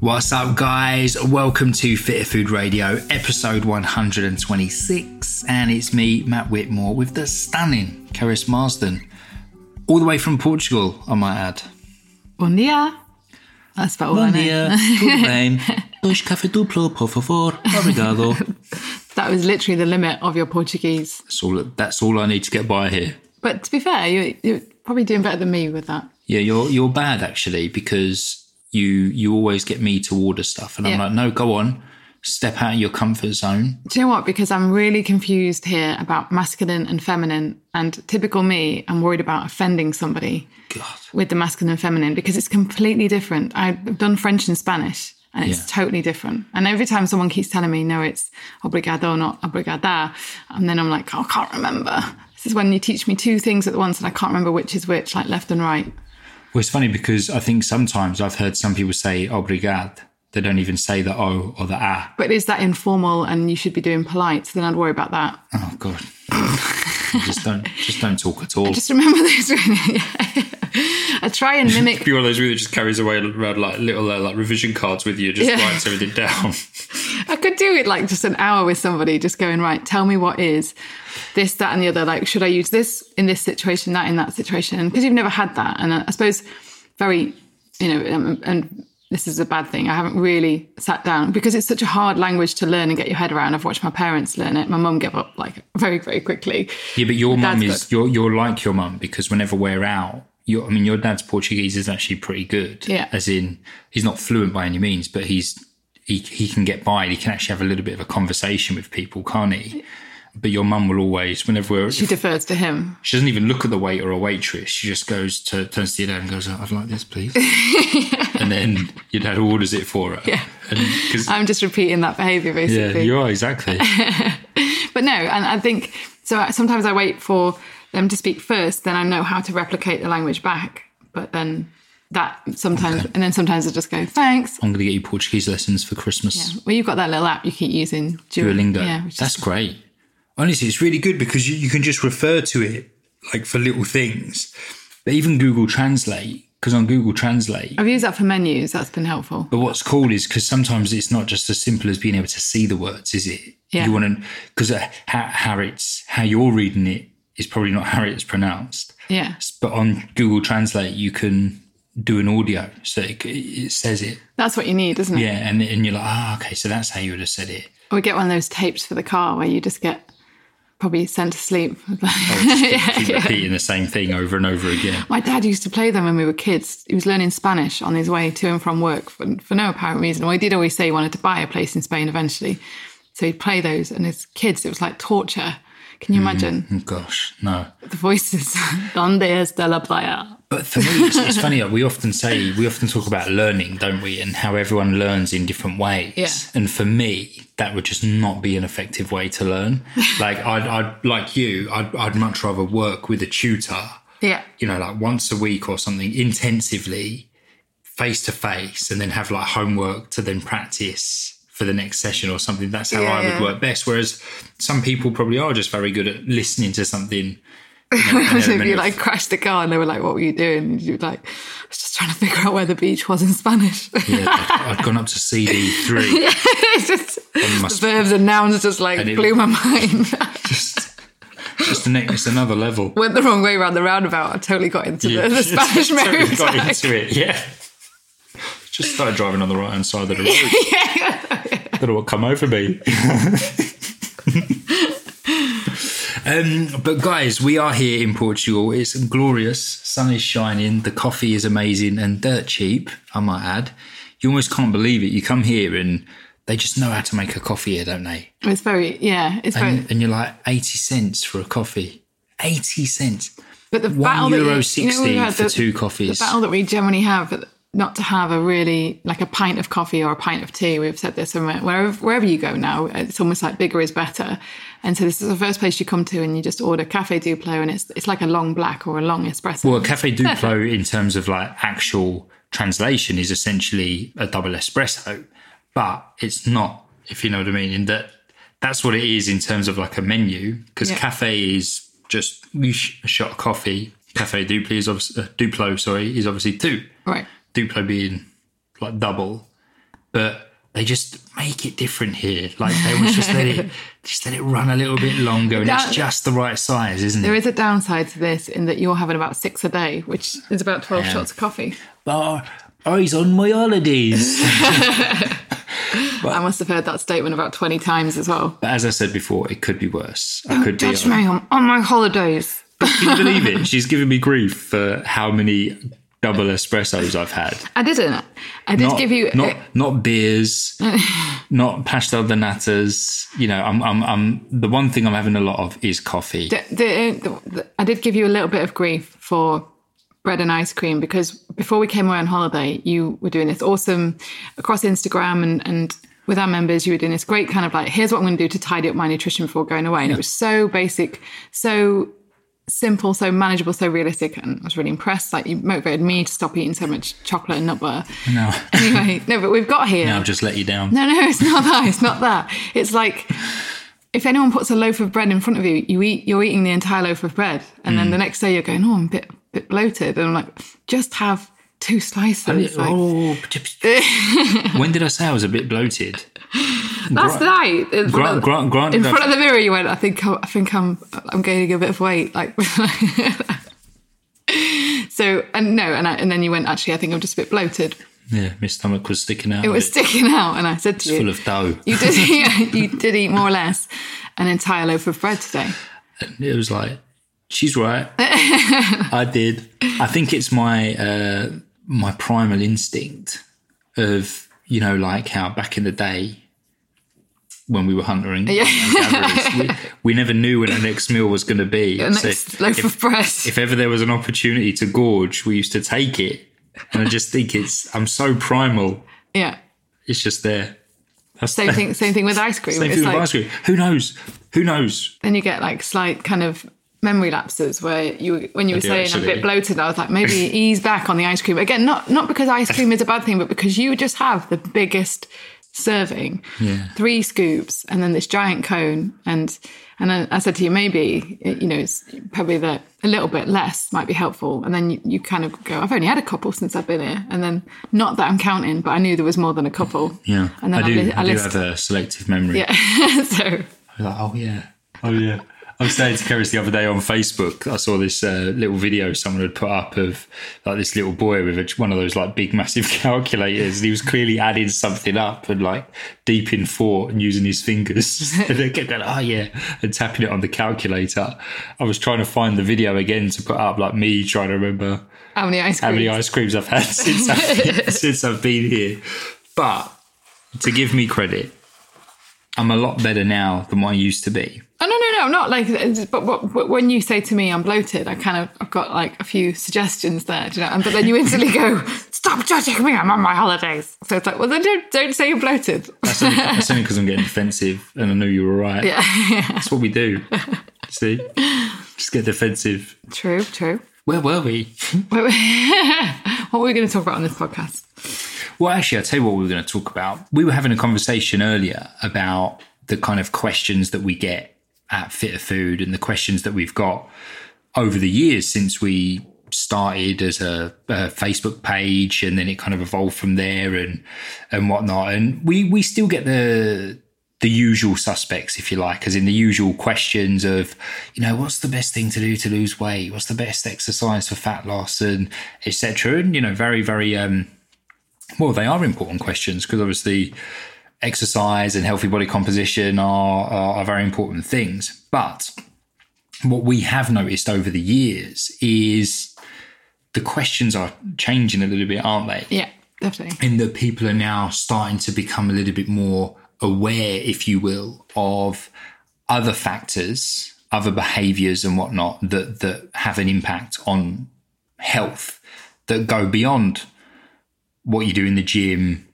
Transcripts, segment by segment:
What's up, guys? Welcome to Fitter Food Radio, episode 126. And it's me, Matt Whitmore, with the stunning Keris Marsden, all the way from Portugal, I might add. Bom dia. That's about all I Bom know. dia, tudo bem? Dois café duplo, por favor. Obrigado. That was literally the limit of your Portuguese. That's all, that's all I need to get by here. But to be fair, you, you're probably doing better than me with that. Yeah, you're you're bad actually because you you always get me to order stuff, and I'm like, no, go on, step out of your comfort zone. Do you know what? Because I'm really confused here about masculine and feminine. And typical me, I'm worried about offending somebody God, with the masculine and feminine because it's completely different. I've done French and Spanish and it's Yeah. totally different. And every time someone keeps telling me, no, it's obrigado, not obrigada. And then I'm like, oh, I can't remember. This is when you teach me two things at once and I can't remember which is which, like left and right. Well, it's funny because I think sometimes I've heard some people say obrigado. They don't even say the o or the a. But is that informal and you should be doing polite? So then I'd worry about that. Oh God, just don't just don't talk at all. Just remember this. I try and mimic. be one of those people that just carries away around like little uh, like revision cards with you, just Yeah. writes everything down. I could do it like just an hour with somebody, just going right. Tell me what is this, that, and the other. Like, should I use this in this situation, that in that situation? Because you've never had that, and I suppose very, you know, um, and this is a bad thing. I haven't really sat down because it's such a hard language to learn and get your head around. I've watched my parents learn it. My mum gave up like very, very quickly. Yeah, but your mum is you're you're like your mum because whenever we're out, your I mean your dad's Portuguese is actually pretty good. Yeah. As in he's not fluent by any means, but he's he he can get by. He can actually have a little bit of a conversation with people, can't he? But your mum will always, whenever we're, She defers to him. she doesn't even look at the waiter or waitress. She just goes to turns to your dad and goes, "I'd like this, please." and then your dad orders it for her. Yeah. And, 'cause- I'm just repeating that behaviour basically. yeah, you are exactly. But no, and I think so. Sometimes I wait for them to speak first, then I know how to replicate the language back. But then that sometimes, and then sometimes I just go, thanks. I'm going to get you Portuguese lessons for Christmas. Well, you've got that little app you keep using, Duolingo. Yeah, That's is, great. Honestly, it's really good because you, you can just refer to it like for little things. But even Google Translate, because on Google Translate, I've used that for menus. That's been helpful. but what's cool is because sometimes it's not just as simple as being able to see the words, is it? Yeah. You want to because how, how it's how you're reading it is probably not how it's pronounced. Yeah, But on Google Translate, you can do an audio, so it, it says it. that's what you need, isn't it? Yeah, and and you're like, ah, okay, so that's how you would have said it. Or get one of those tapes for the car where you just get probably sent to sleep. Oh, Just keep repeating the same thing over and over again. My dad used to play them when we were kids. He was learning Spanish on his way to and from work for, for no apparent reason. Well, he did always say he wanted to buy a place in Spain eventually. So he'd play those, and as kids, it was like torture. Can you imagine mm, Oh, gosh, no. the voices? Donde está la playa? But for me, it's, it's funny. We often say we often talk about learning, don't we, and how everyone learns in different ways. Yeah. And for me, that would just not be an effective way to learn. like I'd, I'd like you, I'd, I'd much rather work with a tutor. Yeah. You know, like once a week or something intensively, face to face, and then have like homework to then practice for the next session or something. That's how Yeah, I would yeah. work best. Whereas some people probably are just very good at listening to something. You know, and then a So if you like crashed the car and they were like, "What were you doing?" And you'd like, "I was just trying to figure out where the beach was in Spanish." Yeah, I'd, I'd gone up to CD three. it's just the verbs and nouns just like And it- blew my mind. Just, just the next, another level. Went the wrong way around the roundabout. I totally got into the, the Spanish Totally got into it. Yeah. Just started driving on the right hand side of the road. Know what come over me. um, but guys, we are here in Portugal. It's glorious. Sun is shining. The coffee is amazing and dirt cheap. I might add. You almost can't believe it. You come here and they just know how to make a coffee here, don't they? It's very, yeah, it's very. And, and you're like eighty cents for a coffee. Eighty cents. But the One battle that euro you- you know, sixty for the- two coffees. The battle that we generally have, not to have a really like a pint of coffee or a pint of tea. We've said this somewhere. Wherever wherever you go now, it's almost like bigger is better. And so this is the first place you come to, and you just order cafe Duplo, and it's it's like a long black or a long espresso. Well, cafe Duplo, in terms of like actual translation, is essentially a double espresso, but it's not. If you know what I mean, in that that's what it is in terms of like a menu. Because Yeah. cafe is just a shot of coffee. Cafe Duplo is obviously uh, Duplo, sorry, is obviously two. right. Duplo being like double, but they just make it different here. Like they almost just let it just let it run a little bit longer, and That- it's just the right size, isn't There There is a downside to this in that you're having about six a day, which is about 12 Yeah. shots of coffee. But eyes on my holidays. I must have heard that statement about 20 times as well. but as I said before, it could be worse. I could be. Judge me on, on my holidays. Can you believe it? She's giving me grief for how many double espressos I've had. I didn't. I did Not, give you. not not beers, not pastel de natas. You know, I'm I'm I'm the one thing I'm having a lot of is coffee. the, the, the, I did give you a little bit of grief for bread and ice cream because before we came away on holiday, you were doing this awesome across Instagram and, and with our members, you were doing this great kind of like, here's what I'm going to do to tidy up my nutrition before going away. And it was so basic, so simple, so manageable, so realistic. And I was really impressed. Like you motivated me to stop eating so much chocolate and nut butter. No, Anyway, no, but we've got here. I've just let you down. No, no, it's not that. It's not that. It's like if anyone puts a loaf of bread in front of you, you eat. You're eating the entire loaf of bread, and then hmm. the next day you're going, "Oh, I'm a bit, bit bloated," and I'm like, "Just have two slices." Oh, like, Oh, when did I say I was a bit bloated? Last night, in front, Grant, of, grant, grant, in front of the mirror, you went, "I think, I, think I'm, I'm gaining a bit of weight." Like, so, and no, and I, and then you went, "Actually, I think I'm just a bit bloated." yeah, my stomach was sticking out. It was sticking out, and I said to you, full of dough. "You did, yeah, you did eat more or less an entire loaf of bread today." It was like, she's right. I did. I think it's my uh, my primal instinct of you know, like how back in the day when we were hunting, gatherers, we, we never knew when our next meal was going to be. The So next loaf if, of bread. if ever there was an opportunity to gorge, we used to take it. And I just think it's I'm so primal. yeah. It's just there. That's Same thing. Same thing with ice cream. Same it's thing with ice cream. Who knows? Who knows? then you get like slight kind of memory lapses where you when you were do saying I'm a bit bloated, I was like maybe ease back on the ice cream again. Not not because ice cream is a bad thing, but because you just have the biggest serving, Yeah. three scoops, and then this giant cone, and and then I said to you maybe you know it's probably that a little bit less might be helpful, and then you, you kind of go I've only had a couple since I've been here, and then not that I'm counting, but I knew there was more than a couple. Yeah. and then I do. li- I, do list- have a selective memory. yeah. so I was like, oh yeah, oh yeah. I was saying to Keris the other day on Facebook, I saw this uh, little video someone had put up of like this little boy with a, one of those like big massive calculators, and he was clearly adding something up and like deep in thought and using his fingers. and they kept going, oh yeah, and tapping it on the calculator. I was trying to find the video again to put up, like me trying to remember how many ice how creams? many ice creams I've had since I've, since I've been here. But to give me credit, I'm a lot better now than what I used to be. No, no, no, not like. But, what, but when you say to me I'm bloated, I kind of I've got like a few suggestions there, do you know. And but then you instantly go, "Stop judging me! I'm on my holidays." So it's like, well, then don't don't say you're bloated. That's only, because I'm getting defensive and I know you were right. Yeah, That's what we do. See? Just get defensive. true, true. Where were we? Wait, wait. what were we going to talk about on this podcast? Well, actually, I'll tell you what we were going to talk about. We were having a conversation earlier about the kind of questions that we get at Fitter Food and the questions that we've got over the years since we started as a, a Facebook page and then it kind of evolved from there and and whatnot. And we we still get the the usual suspects, if you like, as in the usual questions of, you know, what's the best thing to do to lose weight? What's the best exercise for fat loss and etc. And you know, very very um well, they are important questions because obviously exercise and healthy body composition are, are, are very important things. But what we have noticed over the years is the questions are changing a little bit, aren't they? Yeah, definitely. in that people are now starting to become a little bit more aware, if you will, of other factors, other behaviors and whatnot that that have an impact on health that go beyond what you do in the gym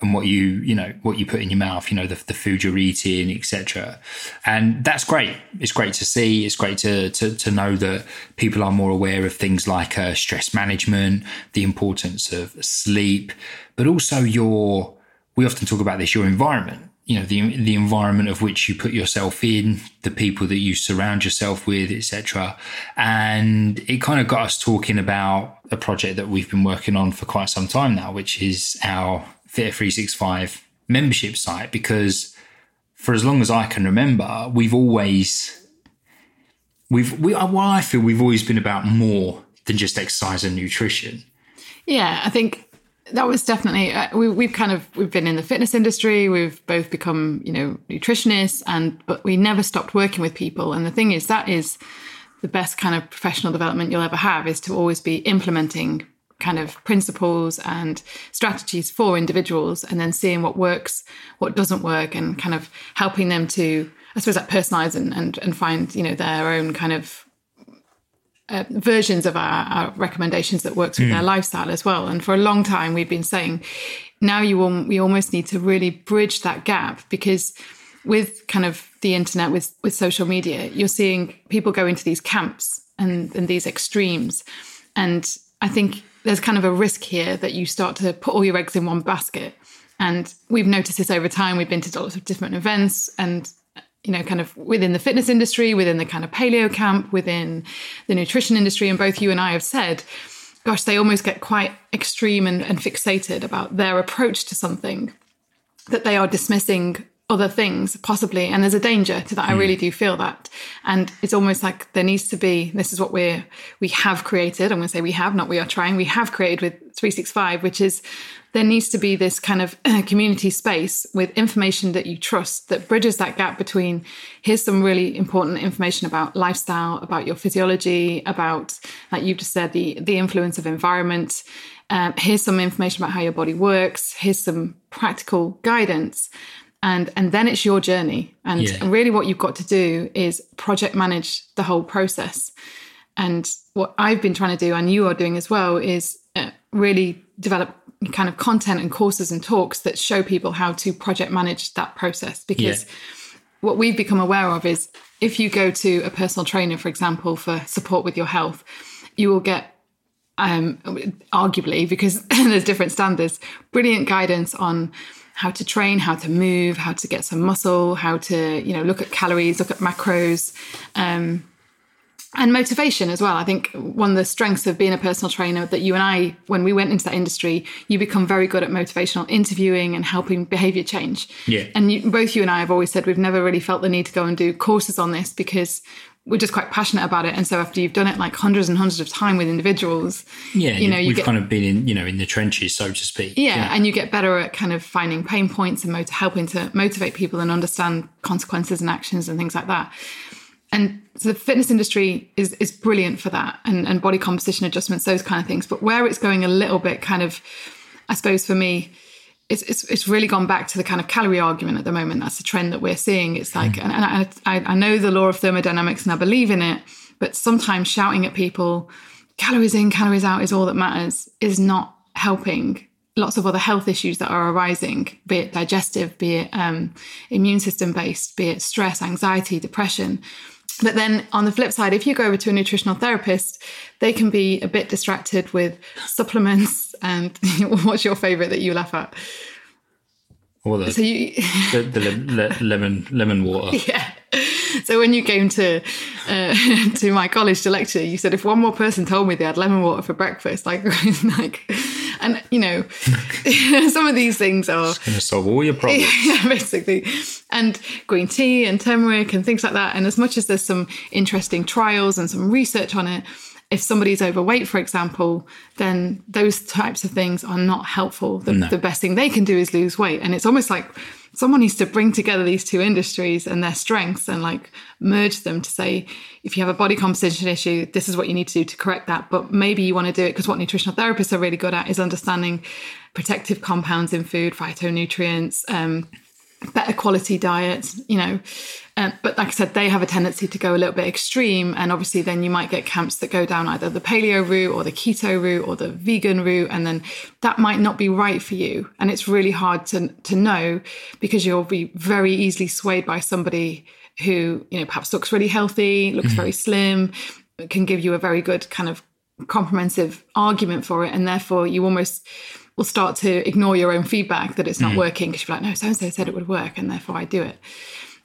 and what you you know what you put in your mouth you know the, the food you're eating etc and that's great. It's great to see. It's great to, to to know that people are more aware of things like uh, stress management the importance of sleep but also your we often talk about this your environment you know the the environment of which you put yourself in the people that you surround yourself with etc and it kind of got us talking about a project that we've been working on for quite some time now which is our Fitter365 membership site because for as long as I can remember, we've always we've we well, I feel we've always been about more than just exercise and nutrition. Yeah, I think that was definitely uh, we, we've kind of we've been in the fitness industry we've both become you know nutritionists and but we never stopped working with people and the thing is that is the best kind of professional development you'll ever have is to always be implementing kind of principles and strategies for individuals and then seeing what works what doesn't work and kind of helping them to i suppose like personalize and and, and find you know their own kind of uh, versions of our, our, recommendations that works with mm. their lifestyle as well. And for a long time, we've been saying now you will, we almost need to really bridge that gap because with kind of the internet, with with social media, you're seeing people go into these camps and, and these extremes. And I think there's kind of a risk here that you start to put all your eggs in one basket. And we've noticed this over time. We've been to lots of different events, and you know, kind of within the fitness industry, within the kind of paleo camp, within the nutrition industry. And both you and I have said, gosh, they almost get quite extreme and, and fixated about their approach to something that they are dismissing other things possibly. And there's a danger to that. Mm. i really do feel that. And it's almost like there needs to be this is what we're we have created. I'm going to say we have not we are trying. We have created with 365 which is there needs to be this kind of community space with information that you trust that bridges that gap between here's some really important information about lifestyle about your physiology about like you just said the the influence of environment. Um, here's some information about how your body works. Here's some practical guidance and and then it's your journey and yeah. really what you've got to do is project manage the whole process and what i've been trying to do and you are doing as well is uh, really develop kind of content and courses and talks that show people how to project manage that process because yeah. what we've become aware of is if you go to a personal trainer for example for support with your health you will get um, arguably because there's different standards brilliant guidance on how to train, how to move, how to get some muscle, how to, you know, look at calories, look at macros, um, and motivation as well. I think one of the strengths of being a personal trainer that you and I, when we went into that industry, you become very good at motivational interviewing and helping behavior change. Yeah. And you, both you and I have always said we've never really felt the need to go and do courses on this because we're just quite passionate about it. And so after you've done it like hundreds and hundreds of time with individuals, yeah, you know, you we've get, kind of been in, you know, in the trenches, so to speak. Yeah, and you get better at kind of finding pain points and mot- helping to motivate people and understand consequences and actions and things like that. And so the fitness industry is is brilliant for that, and and body composition adjustments, those kind of things. But where it's going a little bit, kind of, I suppose for me, it's, it's, it's really gone back to the kind of calorie argument at the moment. That's the trend that we're seeing. It's like, mm. and, and I, I know the law of thermodynamics and I believe in it, but sometimes shouting at people, calories in, calories out is all that matters, is not helping lots of other health issues that are arising, be it digestive, be it um, immune system based, be it stress, anxiety, depression. But then on the flip side, if you go over to a nutritional therapist, they can be a bit distracted with supplements. And what's your favorite that you laugh at? Or the, so you, the, the le- lemon lemon water. Yeah. So when you came to uh, to my college to lecture, you said if one more person told me they had lemon water for breakfast, like like and you know, some of these things are going to solve all your problems. Yeah, basically. And green tea and turmeric and things like that. And as much as there's some interesting trials and some research on it, if somebody's overweight, for example, then those types of things are not helpful. The, no. the best thing they can do is lose weight. And it's almost like someone needs to bring together these two industries and their strengths and like merge them to say if you have a body composition issue this is what you need to do to correct that. But maybe you want to do it because what nutritional therapists are really good at is understanding protective compounds in food phytonutrients um, better quality diets, you know. Um, but like I said, they have a tendency to go a little bit extreme. And obviously, then you might get camps that go down either the paleo route or the keto route or the vegan route. And then that might not be right for you. And it's really hard to, to know because you'll be very easily swayed by somebody who, you know, perhaps looks really healthy, looks mm-hmm. very slim, can give you a very good kind of comprehensive argument for it. And therefore, you almost will start to ignore your own feedback that it's not mm. working because you're like, no, so and so said it would work, and therefore I do it.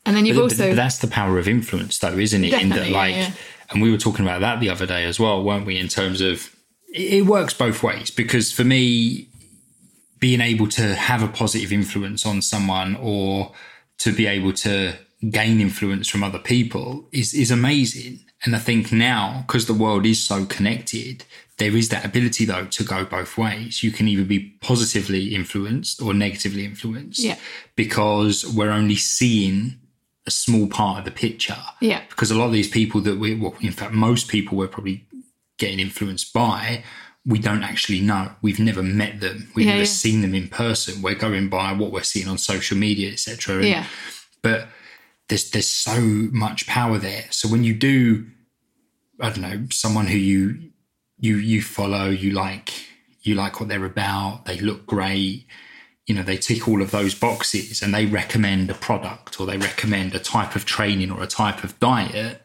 And then you've but, also but that's the power of influence, though, isn't it? In that, like, yeah, yeah. and we were talking about that the other day as well, weren't we? In terms of it works both ways because for me, being able to have a positive influence on someone or to be able to gain influence from other people is is amazing. And I think now, because the world is so connected, there is that ability though to go both ways. You can either be positively influenced or negatively influenced. Yeah. Because we're only seeing a small part of the picture. Yeah. Because a lot of these people that we, well, in fact, most people we're probably getting influenced by, we don't actually know. We've never met them. We've Yeah, never yeah. seen them in person. We're going by what we're seeing on social media, etc. Yeah. But there's there's so much power there. So when you do, I don't know, someone who you you you follow, you like you like what they're about, they look great, you know, they tick all of those boxes and they recommend a product or they recommend a type of training or a type of diet,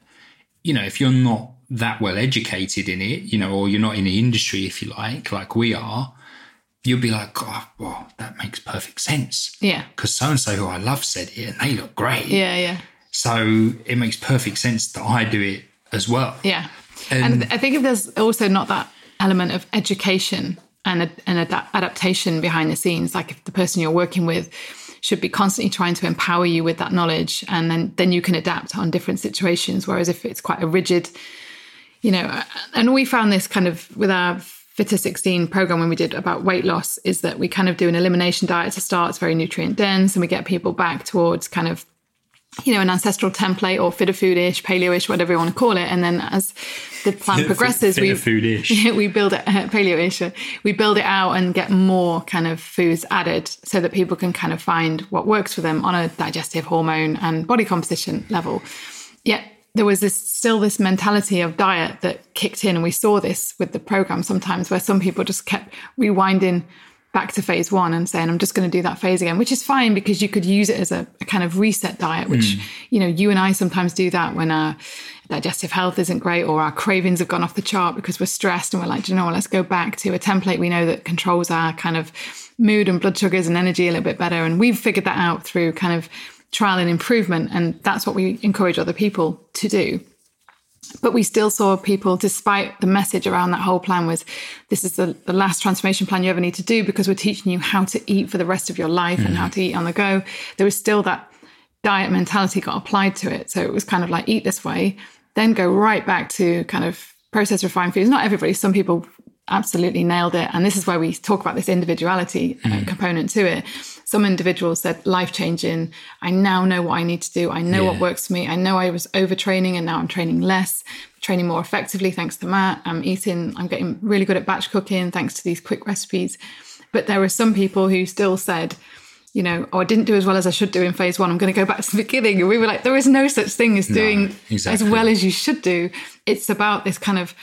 you know, if you're not that well educated in it, you know, or you're not in the industry, if you like, like we are, you'll be like, oh, well, that makes perfect sense. Yeah. Because so and so who I love said it and they look great. Yeah. Yeah. So it makes perfect sense that I do it as well. Yeah. And- And, I think if there's also not that element of education and an ad- adaptation behind the scenes, like if the person you're working with should be constantly trying to empower you with that knowledge, and then then you can adapt on different situations. Whereas if it's quite a rigid, you know, and we found this kind of with our Fitter 16 program when we did about weight loss is that we kind of do an elimination diet to start. It's very nutrient dense, and we get people back towards kind of you know, an ancestral template or fitter foodish, paleo-ish, whatever you want to call it. And then as the plan progresses, we we build it uh, paleo-ish. uh, We build it out and get more kind of foods added so that people can kind of find what works for them on a digestive hormone and body composition level. Yet there was this still this mentality of diet that kicked in, and we saw this with the program sometimes, where some people just kept rewinding back to phase one and saying, I'm just going to do that phase again, which is fine because you could use it as a, a kind of reset diet, which, mm. you know, you and I sometimes do that when our digestive health isn't great or our cravings have gone off the chart because we're stressed and we're like, you know what, let's go back to a template we know that controls our kind of mood and blood sugars and energy a little bit better. And we've figured that out through kind of trial and improvement. And that's what we encourage other people to do but we still saw people despite the message around that whole plan was this is the, the last transformation plan you ever need to do because we're teaching you how to eat for the rest of your life and how to eat on the go. There was still that diet mentality got applied to it. So it was kind of like eat this way then go right back to kind of processed refined foods. Not everybody some people absolutely nailed it. And this is where we talk about this individuality uh, component to it some individuals said life changing i now know what i need to do i know what works for me i know i was overtraining and now i'm training less training more effectively thanks to matt i'm eating i'm getting really good at batch cooking thanks to these quick recipes but there were some people who still said you know, oh, I didn't do as well as I should do in phase one. I'm going to go back to the beginning. And we were like, there is no such thing as doing exactly. as well as you should do. It's about this kind of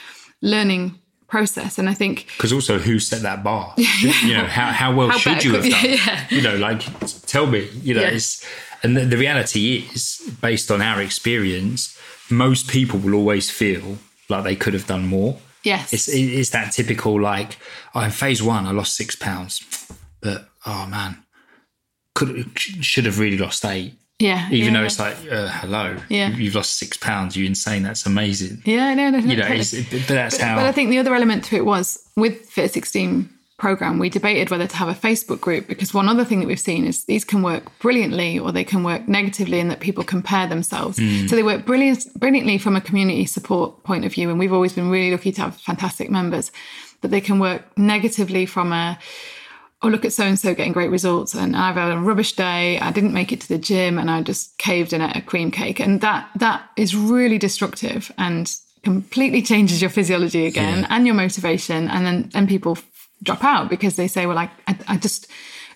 learning process. And I think Because also, who set that bar? You know, how, how well How should you have done? yeah. You know, like, tell me, you know, Yeah. it's, and the, the reality is, based on our experience, most people will always feel like they could have done more. Yes. It's, it's that typical, like, oh, in phase one, I lost six pounds, but oh man, could should have really lost eight. Yeah. Even yeah, though it's like, uh, hello, Yeah. you- you've lost six pounds, you're insane. That's amazing. yeah, no, no, no. You know, totally. but that's how. But I think the other element to it was with Fit 16 program, we debated whether to have a Facebook group because one other thing that we've seen is these can work brilliantly or they can work negatively in that people compare themselves. So they work brilliant, brilliantly from a community support point of view. And we've always been really lucky to have fantastic members, but they can work negatively from a, oh, look at so and so getting great results. And I've had a rubbish day. I didn't make it to the gym and I just caved in at a cream cake. And that that is really destructive and completely changes your physiology again Yeah. and your motivation. And then and people drop out because they say, well, I, I, I just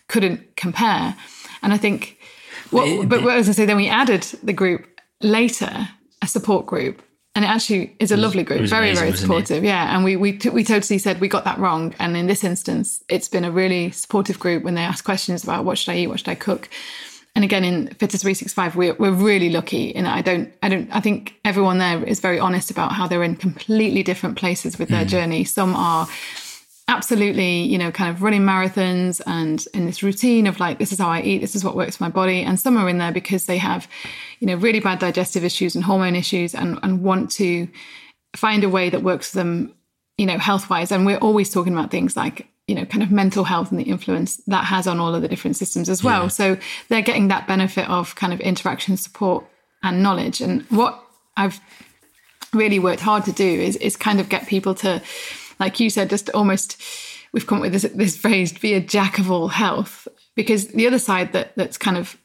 couldn't compare. And I think, what, But- but what I was going say, then we added the group later, a support group. And it actually is a lovely group, very, amazing, very supportive. Yeah, and we we t- we totally said we got that wrong. And in this instance, it's been a really supportive group when they ask questions about what should I eat, what should I cook. And again, in Fitter Three Six Five, we're we're really lucky. And I don't I don't I think everyone there is very honest about how they're in completely different places with Mm. their journey. Some are absolutely, you know, kind of running marathons and in this routine of like, this is how I eat, this is what works for my body. And some are in there because they have, you know, really bad digestive issues and hormone issues and, and want to find a way that works for them, you know, health wise. And we're always talking about things like you know, kind of mental health and the influence that has on all of the different systems as well. Yeah. So they're getting that benefit of kind of interaction support and knowledge. And what I've really worked hard to do is is kind of get people to, like you said, just almost we've come up with this this phrase, be a jack of all health. Because the other side that that's kind of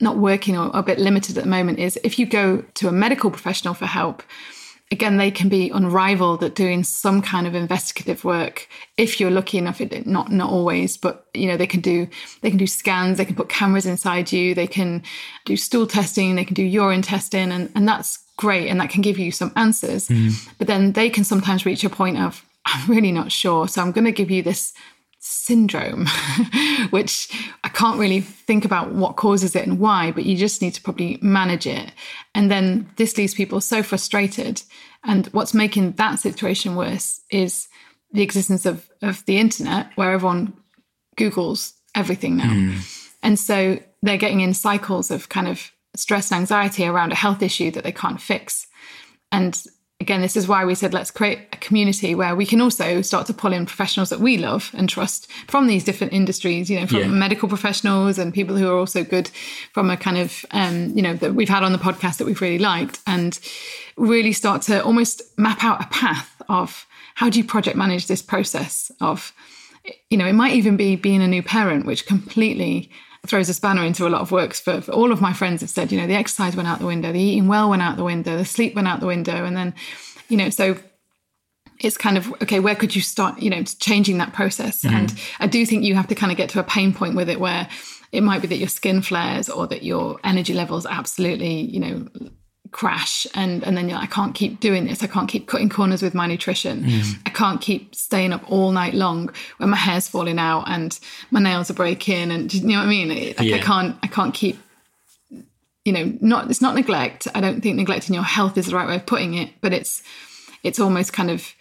not working or a bit limited at the moment is if you go to a medical professional for help, again, they can be unrivaled at doing some kind of investigative work if you're lucky enough. It not not always, but you know they can do they can do scans, they can put cameras inside you, they can do stool testing, they can do urine testing, and and that's great, and that can give you some answers. Mm. But then they can sometimes reach a point of I'm really not sure, so I'm going to give you this syndrome, which I can't really think about what causes it and why, but you just need to probably manage it. And then this leaves people so frustrated. And what's making that situation worse is the existence of, of the internet, where everyone Googles everything now. Hmm. And so they're getting in cycles of kind of stress and anxiety around a health issue that they can't fix. And again, this is why we said let's create a community where we can also start to pull in professionals that we love and trust from these different industries, you know, from Yeah. medical professionals and people who are also good from a kind of, um, you know, that we've had on the podcast that we've really liked and really start to almost map out a path of how do you project manage this process of, you know, it might even be being a new parent, which completely throws a spanner into a lot of works for, for all of my friends have said, you know, the exercise went out the window, the eating well went out the window, the sleep went out the window. And then, you know, so it's kind of okay where could you start you know changing that process mm-hmm. and i do think you have to kind of get to a pain point with it where it might be that your skin flares or that your energy levels absolutely you know crash and and then you're like, i can't keep doing this. I can't keep cutting corners with my nutrition. Mm. I can't keep staying up all night long when my hair's falling out and my nails are breaking and you know what i mean? Like i can't i can't keep you know not it's not neglect. I don't think neglecting your health is the right way of putting it but it's it's almost kind of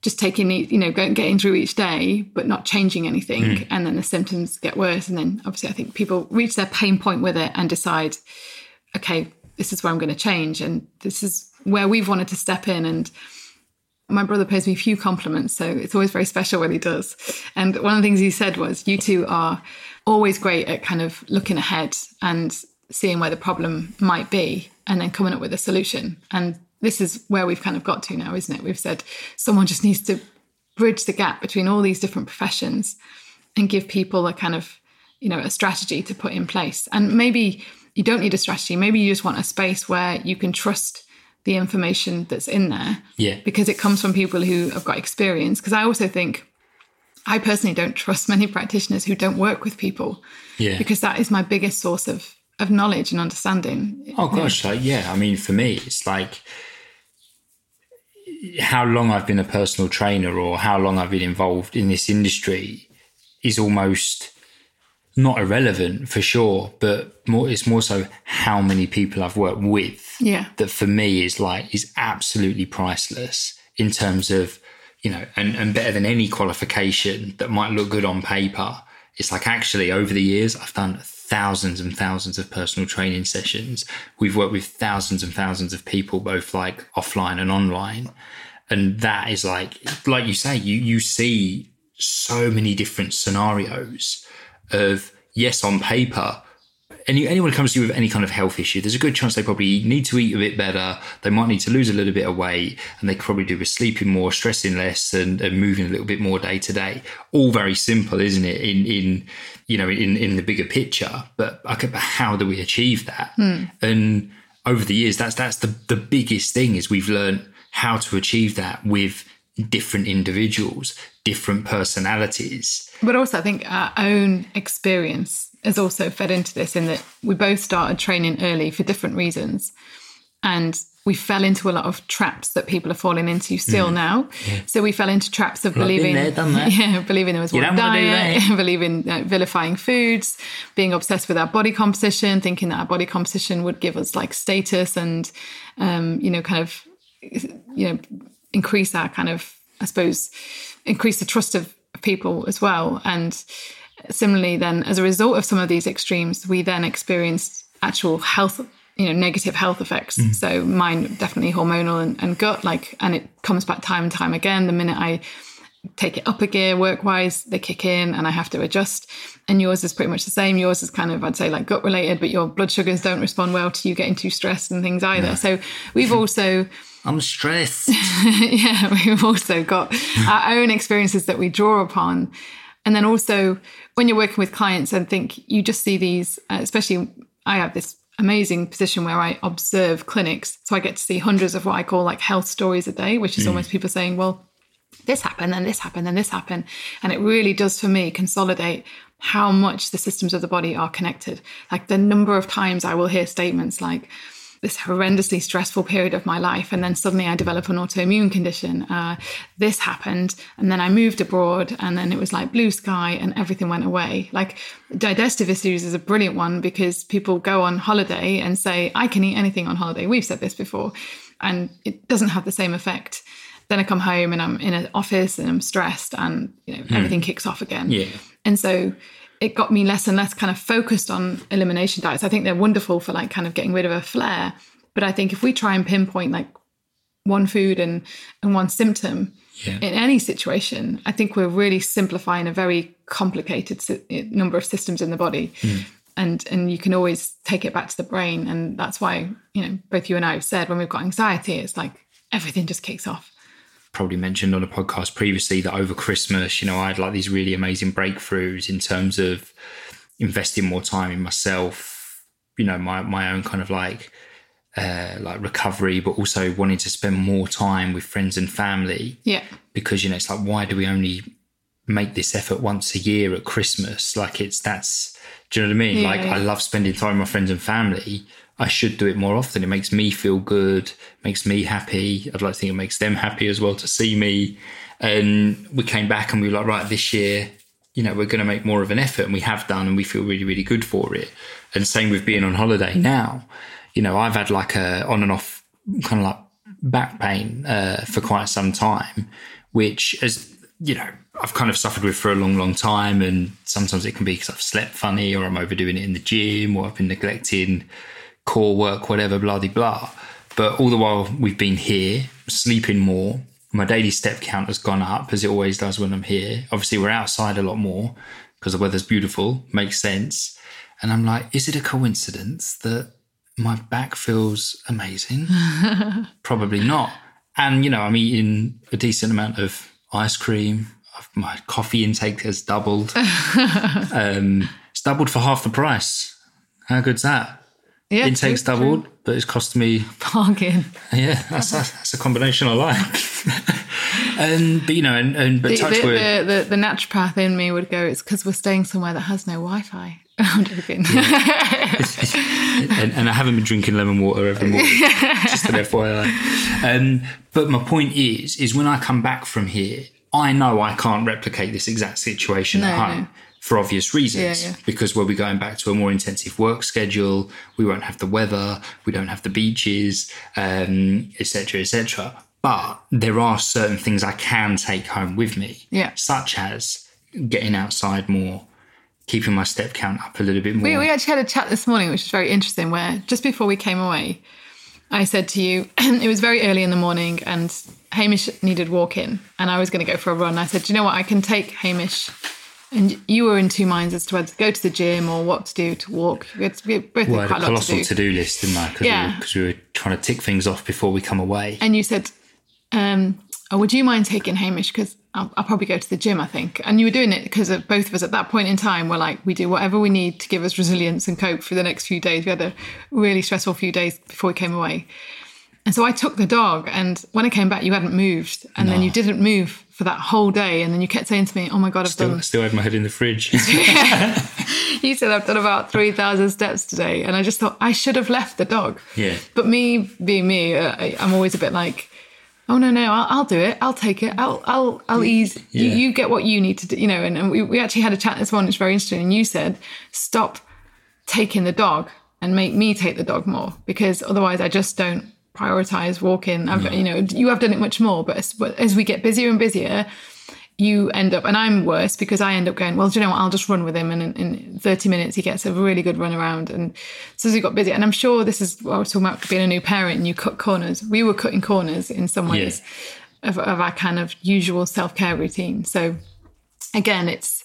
just taking the you know going getting through each day but not changing anything. Mm. And then the symptoms get worse. And then obviously i think people reach their pain point with it and decide okay this is where i'm going to change and this is where we've wanted to step in and my brother pays me a few compliments, so it's always very special when he does. And one of the things he said was, You two are always great at kind of looking ahead and seeing where the problem might be and then coming up with a solution. And this is where we've kind of got to now, isn't it? We've said someone just needs to bridge the gap between all these different professions and give people a kind of, you know, a strategy to put in place. And maybe you don't need a strategy. Maybe you just want a space where you can trust the information that's in there Yeah. because it comes from people who have got experience. Because I also think I personally don't trust many practitioners who don't work with people Yeah. because that is my biggest source of of knowledge and understanding. Oh gosh, like yeah. I mean, for me, it's like how long I've been a personal trainer or how long I've been involved in this industry is almost not irrelevant for sure, but more it's more so how many people I've worked with. Yeah. That for me is like is absolutely priceless in terms of you know, and, and better than any qualification that might look good on paper. It's like actually over the years, I've done thousands and thousands of personal training sessions. We've worked with thousands and thousands of people, both like offline and online. And that is like, like you say, you, you see so many different scenarios of yes, on paper, any, anyone who comes to you with any kind of health issue, there's a good chance they probably need to eat a bit better. They might need to lose a little bit of weight, and they could probably do with sleeping more, stressing less, and, and moving a little bit more day to day. All very simple, isn't it? In in you know in in the bigger picture, but okay, but how do we achieve that? Hmm. And over the years, that's that's the the biggest thing is we've learned how to achieve that with different individuals, different personalities. But also, I think our own experience has also fed into this in that we both started training early for different reasons. And we fell into a lot of traps that people are falling into still now. So we fell into traps of believing, there, that. yeah, believing there was one wanna do diet, believing uh, vilifying foods, being obsessed with our body composition, thinking that our body composition would give us like status and, um, you know, kind of, you know, increase our kind of, I suppose, increase the trust of people as well. And similarly, then as a result of some of these extremes, we then experienced actual health, you know, negative health effects. Mm-hmm. So mine definitely hormonal and, and gut, like, and it comes back time and time again. The minute I take it up a gear work wise, they kick in and I have to adjust. And yours is pretty much the same. Yours is kind of, I'd say, like gut related, but your blood sugars don't respond well to you getting too stressed and things either. So we've also, I'm stressed. yeah, we've also got our own experiences that we draw upon. And then also, when you're working with clients, and think you just see these, uh, especially I have this amazing position where I observe clinics. So I get to see hundreds of what I call like health stories a day, which is almost people saying, well, this happened, then this happened, then this happened. And it really does for me consolidate how much the systems of the body are connected. Like the number of times I will hear statements like, this horrendously stressful period of my life, and then suddenly I develop an autoimmune condition. Uh, this happened, and then I moved abroad, and then it was like blue sky, and everything went away. Like digestive issues is a brilliant one because people go on holiday and say, "I can eat anything on holiday." We've said this before, and it doesn't have the same effect. Then I come home and I'm in an office and I'm stressed, and you know hmm. everything kicks off again. Yeah. And so it got me less and less kind of focused on elimination diets. I think they're wonderful for like kind of getting rid of a flare. But I think if we try and pinpoint like one food and, and one symptom Yeah. in any situation, I think we're really simplifying a very complicated sy- eh, number of systems in the body. Hmm. And, and you can always take it back to the brain. And that's why, you know, both you and I have said when we've got anxiety, it's like everything just kicks off. Probably mentioned on a podcast previously that over Christmas, you know, I had like these really amazing breakthroughs in terms of investing more time in myself, you know, my my own kind of like uh like recovery, but also wanting to spend more time with friends and family Yeah. because you know it's like why do we only make this effort once a year at Christmas? Like it's that's do you know what I mean? Yeah, like. I love spending time with my friends and family. I should do it more often. It makes me feel good, makes me happy. I'd like to think it makes them happy as well to see me. And we came back and we were like, right, this year, you know, we're going to make more of an effort and we have done and we feel really, really good for it. And same with being on holiday now. You know, I've had like a on and off kind of like back pain uh, for quite some time, which as you know, I've kind of suffered with for a long, long time. And sometimes it can be because I've slept funny or I'm overdoing it in the gym or I've been neglecting core work, whatever, blah, de blah. But all the while we've been here, sleeping more. My daily step count has gone up as it always does when I'm here. Obviously, we're outside a lot more because the weather's beautiful, makes sense. And I'm like, is it a coincidence that my back feels amazing? Probably not. And, you know, I'm eating a decent amount of ice cream. My coffee intake has doubled. um, it's doubled for half the price. How good's that? Yeah. Intake's true, doubled, true. but it's cost me Bargain. yeah, that's that's, that's a combination I like. and but you know, and, and but The, touch the, wood, the, the, the naturopath in me would go, it's because we're staying somewhere that has no Wi Fi. I'm joking. and, and I haven't been drinking lemon water every morning. just an FYI. Um, but my point is, is when I come back from here, I know I can't replicate this exact situation at home. no. For obvious reasons, Yeah, yeah. because we'll be going back to a more intensive work schedule. We won't have the weather. We don't have the beaches, um, etc., etc. But there are certain things I can take home with me, Yeah. such as getting outside more, keeping my step count up a little bit more. We, we actually had a chat this morning, which was very interesting, where just before we came away, I said to you, it was very early in the morning and Hamish needed walk in and I was going to go for a run. I said, Do you know what? I can take Hamish. And you were in two minds as to whether to go to the gym or what to do to walk. We had, we both Well, had quite a a lot to colossal to do list, didn't I? Because we, Yeah. were- 'cause we were trying to tick things off before we come away. and you said, um, "Oh, would you mind taking Hamish? Because I'll, I'll probably go to the gym. I think." And you were doing it because of both of us at that point in time were like, "We do whatever we need to give us resilience and cope for the next few days." We had a really stressful few days before we came away, and so I took the dog. And when I came back, you hadn't moved, and then you didn't move for that whole day. And then you kept saying to me, "Oh my god, I've Still, done." still had my head in the fridge. You said I've done about three thousand steps today, and I just thought I should have left the dog. Yeah. But me being me, uh, I, I'm always a bit like, oh no no, I'll, I'll do it. I'll take it. I'll I'll I'll ease. You, you get what you need to do. You know. And, and we, we actually had a chat this morning. It's very interesting. And you said stop taking the dog and make me take the dog more because otherwise I just don't prioritize walking. I've, mm. You know, you have done it much more, but as, but as we get busier and busier, you end up, and I'm worse because I end up going, well, do you know what? I'll just run with him. And in, in 30 minutes, he gets a really good run around. And so as we got busy, and I'm sure this is what I was talking about being a new parent and you cut corners. We were cutting corners in some ways. of, of our kind of usual self care routine. So again, it's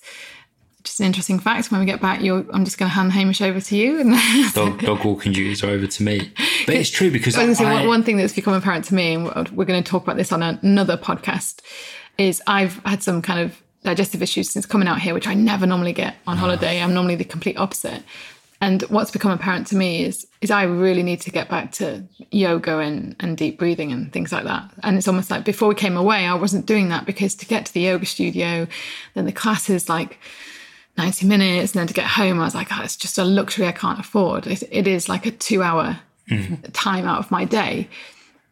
just an interesting fact. When we get back, I'm just going to hand Hamish over to you. And dog, dog walking duties are over to me. But it's true because I say, I- one, one thing that's become apparent to me, and we're going to talk about this on another podcast, is I've had some kind of digestive issues since coming out here, which I never normally get on ah. holiday. I'm normally the complete opposite. And what's become apparent to me is is I really need to get back to yoga and, and deep breathing and things like that. And it's almost like before we came away, I wasn't doing that because to get to the yoga studio, then the classes like 90 minutes, and then to get home, I was like, oh, it's just a luxury I can't afford. It, it is like a two hour mm. time out of my day.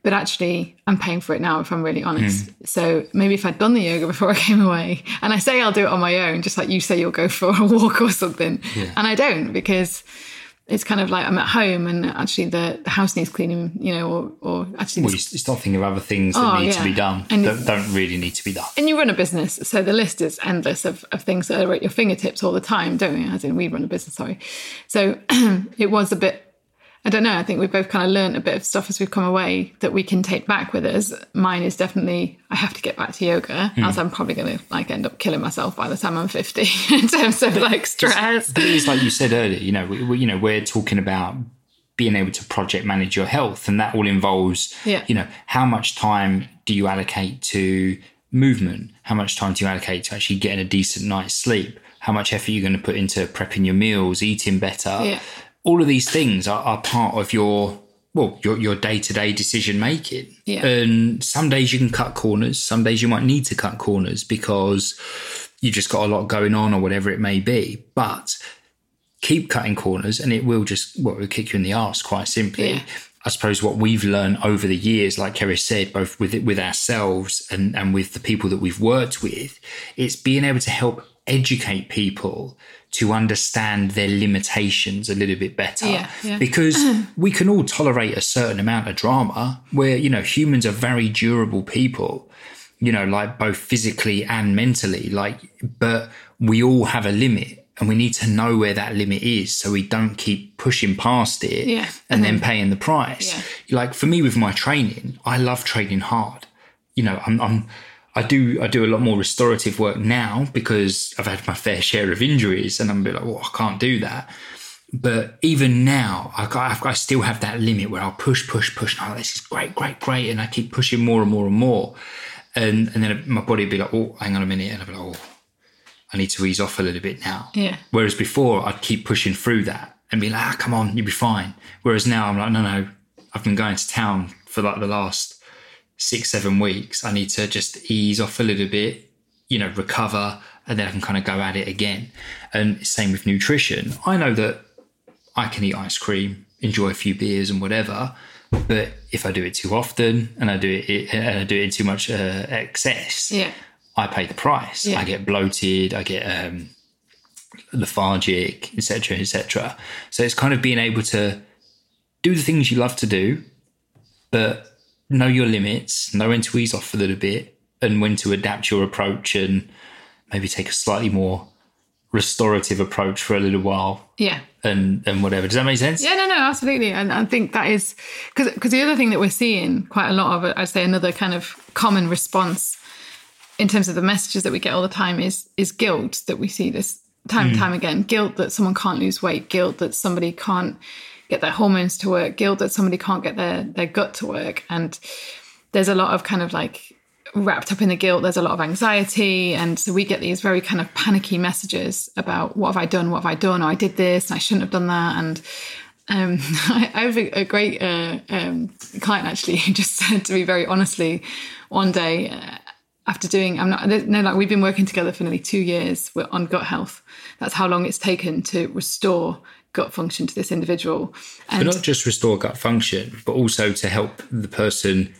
But actually, I'm paying for it now, if I'm really honest. Mm. So maybe if I'd done the yoga before I came away, and I say I'll do it on my own, just like you say you'll go for a walk or something, and I don't because it's kind of like I'm at home and actually the, the house needs cleaning, you know, or, or actually well, you start thinking of other things that Oh, need yeah. to be done And- that don't really need to be done. and you run a business, so the list is endless of, of things that are at your fingertips all the time, don't we? As in, we run a business, sorry. So it was a bit, I don't know, I think we've both kind of learned a bit of stuff as we've come away that we can take back with us. Mine is definitely, I have to get back to yoga, Hmm. as I'm probably going to like end up killing myself by the time I'm 50 in terms of like stress. It is like you said earlier. You know, we, we- you know, we're talking about being able to project manage your health, and that all involves, Yeah. you know, how much time do you allocate to movement? How much time do you allocate to actually getting a decent night's sleep? How much effort are you're going to put into prepping your meals, eating better? Yeah. All of these things are, are part of your well, your your day to day decision making. Yeah. And some days you can cut corners. Some days you might need to cut corners because you've just got a lot going on or whatever it may be. But keep cutting corners and it will just well it'll kick you in the arse quite simply. Yeah. I suppose what we've learned over the years, like Keris said, both with it, with ourselves and, and with the people that we've worked with, it's being able to help educate people to understand their limitations a little bit better. Yeah, yeah. Because we can all tolerate a certain amount of drama where, you know, humans are very durable people you know, like both physically and mentally. Like, but we all have a limit and we need to know where that limit is so we don't keep pushing past it Yeah. and then uh-huh. paying the price. Like for me with my training, I love training hard. You know, I'm, I'm I do I do a lot more restorative work now because I've had my fair share of injuries and I'm a bit like, well, I can't do that. But even now, I, got, I still have that limit where I'll push, push, push. Oh, this is great, great, great. And I keep pushing more and more and more. And, and then my body would be like, oh, hang on a minute. And I'd be like, oh, I need to ease off a little bit now. Yeah. Whereas before, I'd keep pushing through that and be like, ah, come on, you'll be fine. Whereas now I'm like, no, no, I've been going to town for like the last six, seven weeks. I need to just ease off a little bit, you know, recover, and then I can kind of go at it again. And same with nutrition. I know that I can eat ice cream, enjoy a few beers and whatever. But if I do it too often and I do it and I do it in too much uh, excess, Yeah. I pay the price. Yeah. I get bloated. I get um, lethargic, etc., etc. So it's kind of being able to do the things you love to do, but know your limits, know when to ease off a little bit, and when to adapt your approach, and maybe take a slightly more restorative approach for a little while, Yeah. and and whatever. Does that make sense? Yeah, no, no, absolutely. And I think that is because because the other thing that we're seeing quite a lot of, I'd say another kind of common response in terms of the messages that we get all the time is is guilt that we see this time and hmm. time again. Guilt that someone can't lose weight, guilt that somebody can't get their hormones to work, guilt that somebody can't get their their gut to work. And there's a lot of kind of like wrapped up in the guilt. There's a lot of anxiety. And so we get these very kind of panicky messages about what have i done? What have i done? Or i did this. And i shouldn't have done that. And um, I, I have a, a great uh, um, client actually who just said to me very honestly one day uh, after doing i'm not no like we've been working together for nearly two years. We're on gut health. That's how long it's taken to restore gut function to this individual and But not just restore gut function, but also to help the person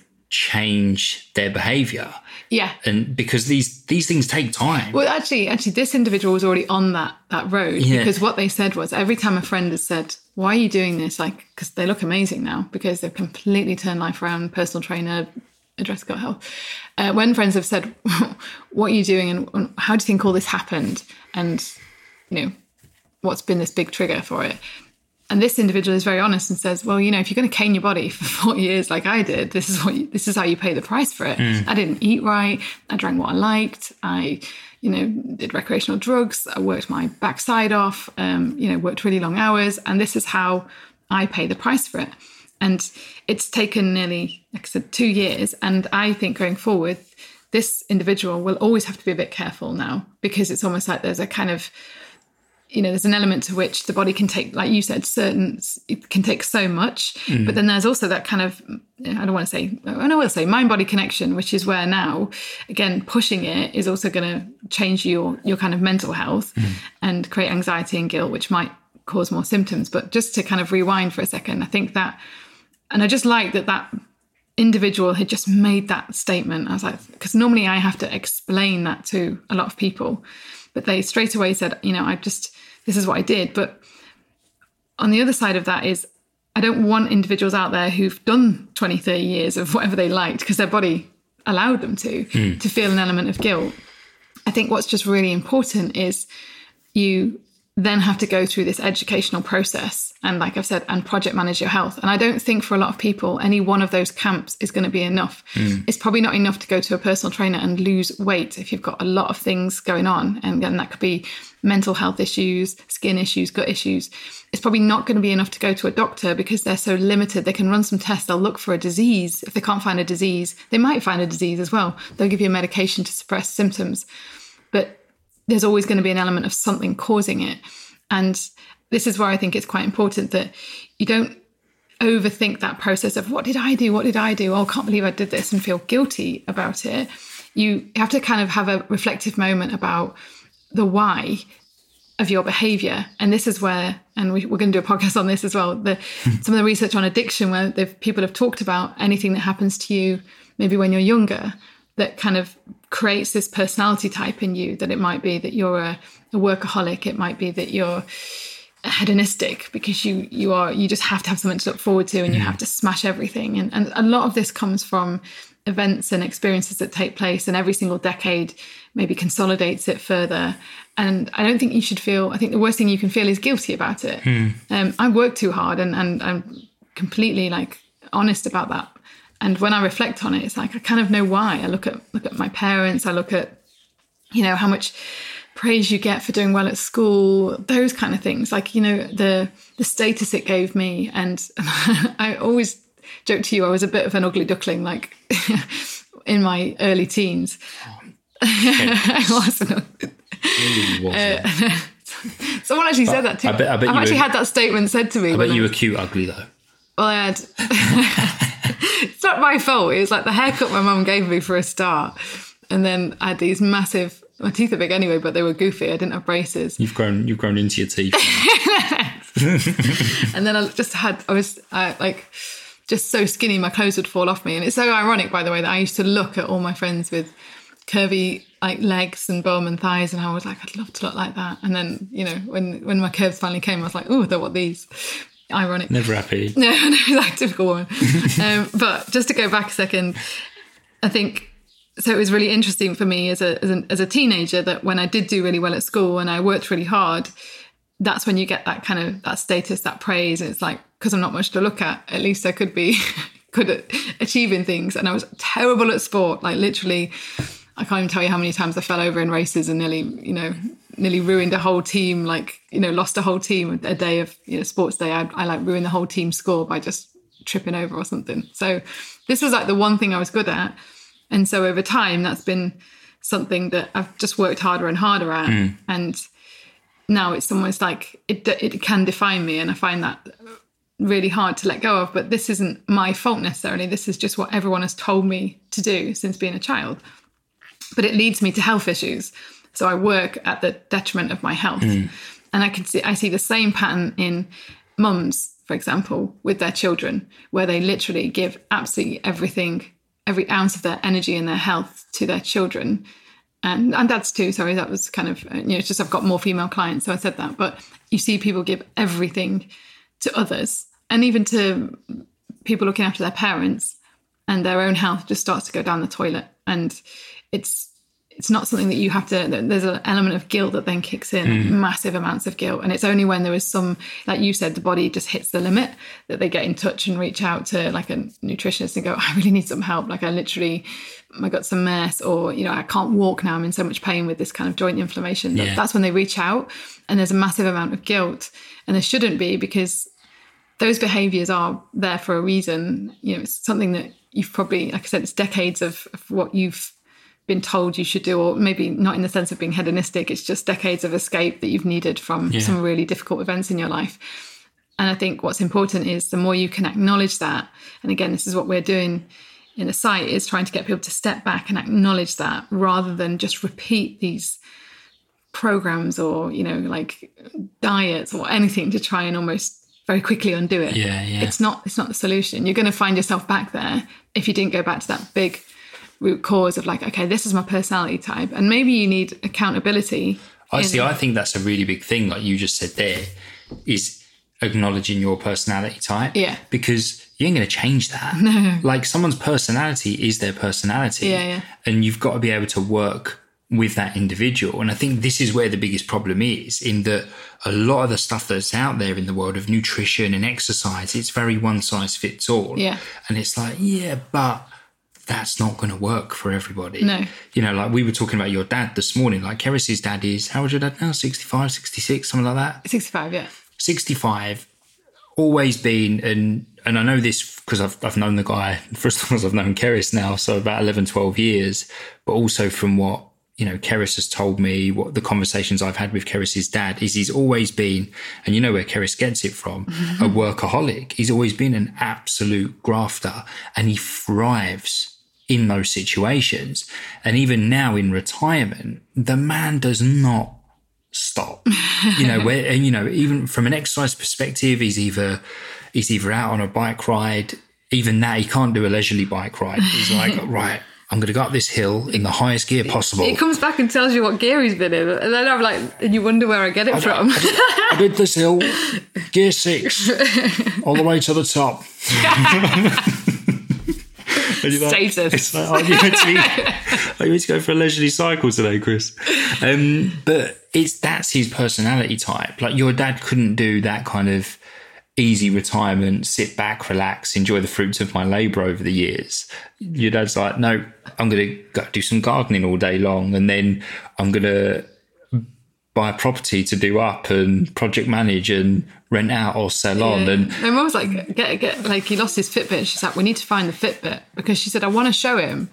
change their behavior. yeah And because these these things take time. Well, actually, actually, this individual was already on that that road Yeah. because what they said was every time a friend has said, "Why are you doing this?" Like, because they look amazing now because they've completely turned life around. Personal trainer, address gut health. Uh, when friends have said, "What are you doing?" and how do you think all this happened? And you know, what's been this big trigger for it? and this individual is very honest and says, "Well, you know, if you're going to cane your body for four years like I did, this is what you, this is how you pay the price for it. I didn't eat right. I drank what I liked. I, you know, did recreational drugs. I worked my backside off. Um, you know, worked really long hours, and this is how I pay the price for it. And it's taken nearly, like I said, two years. And I think going forward, this individual will always have to be a bit careful now because it's almost like there's a kind of you know there's an element to which the body can take like you said certain it can take so much mm. but then there's also that kind of i don't want to say and i will say mind body connection which is where now again pushing it is also going to change your your kind of mental health mm. and create anxiety and guilt which might cause more symptoms but just to kind of rewind for a second i think that and i just like that that individual had just made that statement i was like because normally i have to explain that to a lot of people but they straight away said you know i just this is what I did. But on the other side of that is I don't want individuals out there who've done 20, 30 years of whatever they liked because their body allowed them to, mm. to feel an element of guilt. I think what's just really important is you then have to go through this educational process and like i've said and project manage your health. And i don't think for a lot of people any one of those camps is going to be enough. Mm. it's probably not enough to go to a personal trainer and lose weight if you've got a lot of things going on. And, and that could be mental health issues skin issues gut issues. It's probably not going to be enough to go to a doctor because they're so limited. They can run some tests they'll look for a disease. If they can't find a disease they might find a disease as well. They'll give you a medication to suppress symptoms. But there's always going to be an element of something causing it. And this is where I think it's quite important that you don't overthink that process of what did I do? What did I do? Oh, I can't believe I did this and feel guilty about it. You have to kind of have a reflective moment about the why of your behavior. And this is where, and we, are going to do a podcast on this as well, the, some of the research on addiction where people have talked about anything that happens to you maybe when you're younger that kind of creates this personality type in you that it might be that you're a, a workaholic it might be that you're hedonistic because you you are you just have to have something to look forward to and you have to smash everything and, and a lot of this comes from events and experiences that take place and every single decade maybe consolidates it further and i don't think you should feel i think the worst thing you can feel is guilty about it mm. um, i work too hard and, and i'm completely like honest about that and when I reflect on it, it's like I kind of know why. I look at look at my parents. I look at you know how much praise you get for doing well at school, those kind of things. Like you know the the status it gave me, and I always joke to you I was a bit of an ugly duckling, like in my early teens. Oh, I wasn't. Really wasn't. Uh, someone actually said that too. I bet, I bet I've actually were, had that statement said to me. I bet you were cute ugly though. Well, I had it's not my fault. It was like the haircut my mum gave me for a start. And then I had these massive my teeth are big anyway, but they were goofy. I didn't have braces. You've grown you've grown into your teeth. and then I just had I was I, like just so skinny my clothes would fall off me. And it's so ironic by the way that I used to look at all my friends with curvy like legs and bum and thighs and I was like I'd love to look like that. And then, you know, when when my curves finally came I was like, "Oh, they're what these." ironic. Never happy. No, no, like typical woman. um, but just to go back a second, I think so. It was really interesting for me as a, as a as a teenager that when I did do really well at school and I worked really hard, that's when you get that kind of that status, that praise. And it's like because I'm not much to look at, at least I could be good at achieving things. And I was terrible at sport, like literally. I can't even tell you how many times I fell over in races and nearly, you know, nearly ruined a whole team, like, you know, lost a whole team a day of, you know, sports day. I, I like ruined the whole team score by just tripping over or something. So this was like the one thing I was good at. And so over time, that's been something that I've just worked harder and harder at. Mm. And now it's almost like it, it can define me. And I find that really hard to let go of. But this isn't my fault necessarily. This is just what everyone has told me to do since being a child. But it leads me to health issues. So I work at the detriment of my health. Mm. And I can see I see the same pattern in mums, for example, with their children, where they literally give absolutely everything, every ounce of their energy and their health to their children. And, and dads too. Sorry, that was kind of uh, you know, it's just I've got more female clients, so I said that. But you see people give everything to others, and even to people looking after their parents, and their own health just starts to go down the toilet. And it's it's not something that you have to there's an element of guilt that then kicks in Mm. massive amounts of guilt and it's only when there is some like you said the body just hits the limit that they get in touch and reach out to like a nutritionist and go i really need some help like i literally my gut's a mess or you know i can't walk now i'm in so much pain with this kind of joint inflammation Yeah. that's when they reach out and there's a massive amount of guilt and there shouldn't be because those behaviors are there for a reason. You know, it's something that you've probably, like I said, it's decades of, of what you've been told you should do, or maybe not in the sense of being hedonistic. It's just decades of escape that you've needed from Yeah. some really difficult events in your life. And I think what's important is the more you can acknowledge that, and again, this is what we're doing in the site is trying to get people to step back and acknowledge that rather than just repeat these programs or you know like diets or anything to try and almost very quickly undo it Yeah, yeah. it's not it's not the solution you're going to find yourself back there if you didn't go back to that big root cause of like okay this is my personality type and maybe you need accountability I see. I think that's a really big thing, like you just said there, is acknowledging your personality type. Yeah. Because you ain't going to change that. No. Like someone's personality is their personality. Yeah, yeah. And you've got to be able to work with that individual. And I think this is where the biggest problem is in that a lot of the stuff that's out there in the world of nutrition and exercise, it's very one size fits all. Yeah. And it's like, yeah, but that's not going to work for everybody. No. You know, like we were talking about your dad this morning. Like Keris's dad is, how old is your dad now? 65, 66, something like that? 65 yeah 65, always been, and and I know this because I've, I've known the guy for as long as I've known Keris now, so about 11, 12 years, but also from what, you know, Keris has told me, what the conversations I've had with Keris's dad is he's always been, and you know where Keris gets it from, mm-hmm. a workaholic. He's always been an absolute grafter and he thrives in those situations. And even now in retirement, the man does not stop. You know, where and you know, even from an exercise perspective, he's either he's either out on a bike ride. Even that, he can't do a leisurely bike ride. He's like, right, I'm going to go up this hill in the highest gear possible. it comes back and tells you what gear he's been in and then i'm like and you wonder where i get it from I did this hill, gear six, all the way to the top. You're like-. It's like, oh, you meant to, be, oh, you meant to go for a leisurely cycle today, Chris. Um, but it's that's his personality type. Like your dad couldn't do that kind of easy retirement, sit back, relax, enjoy the fruits of my labour over the years. Your dad's like, no, I'm going to go do some gardening all day long, and then I'm going to buy a property to do up and project manage and rent out or sell on. And my mum was like, get, get, like, he lost his Fitbit. She's like, we need to find the Fitbit because she said, I want to show him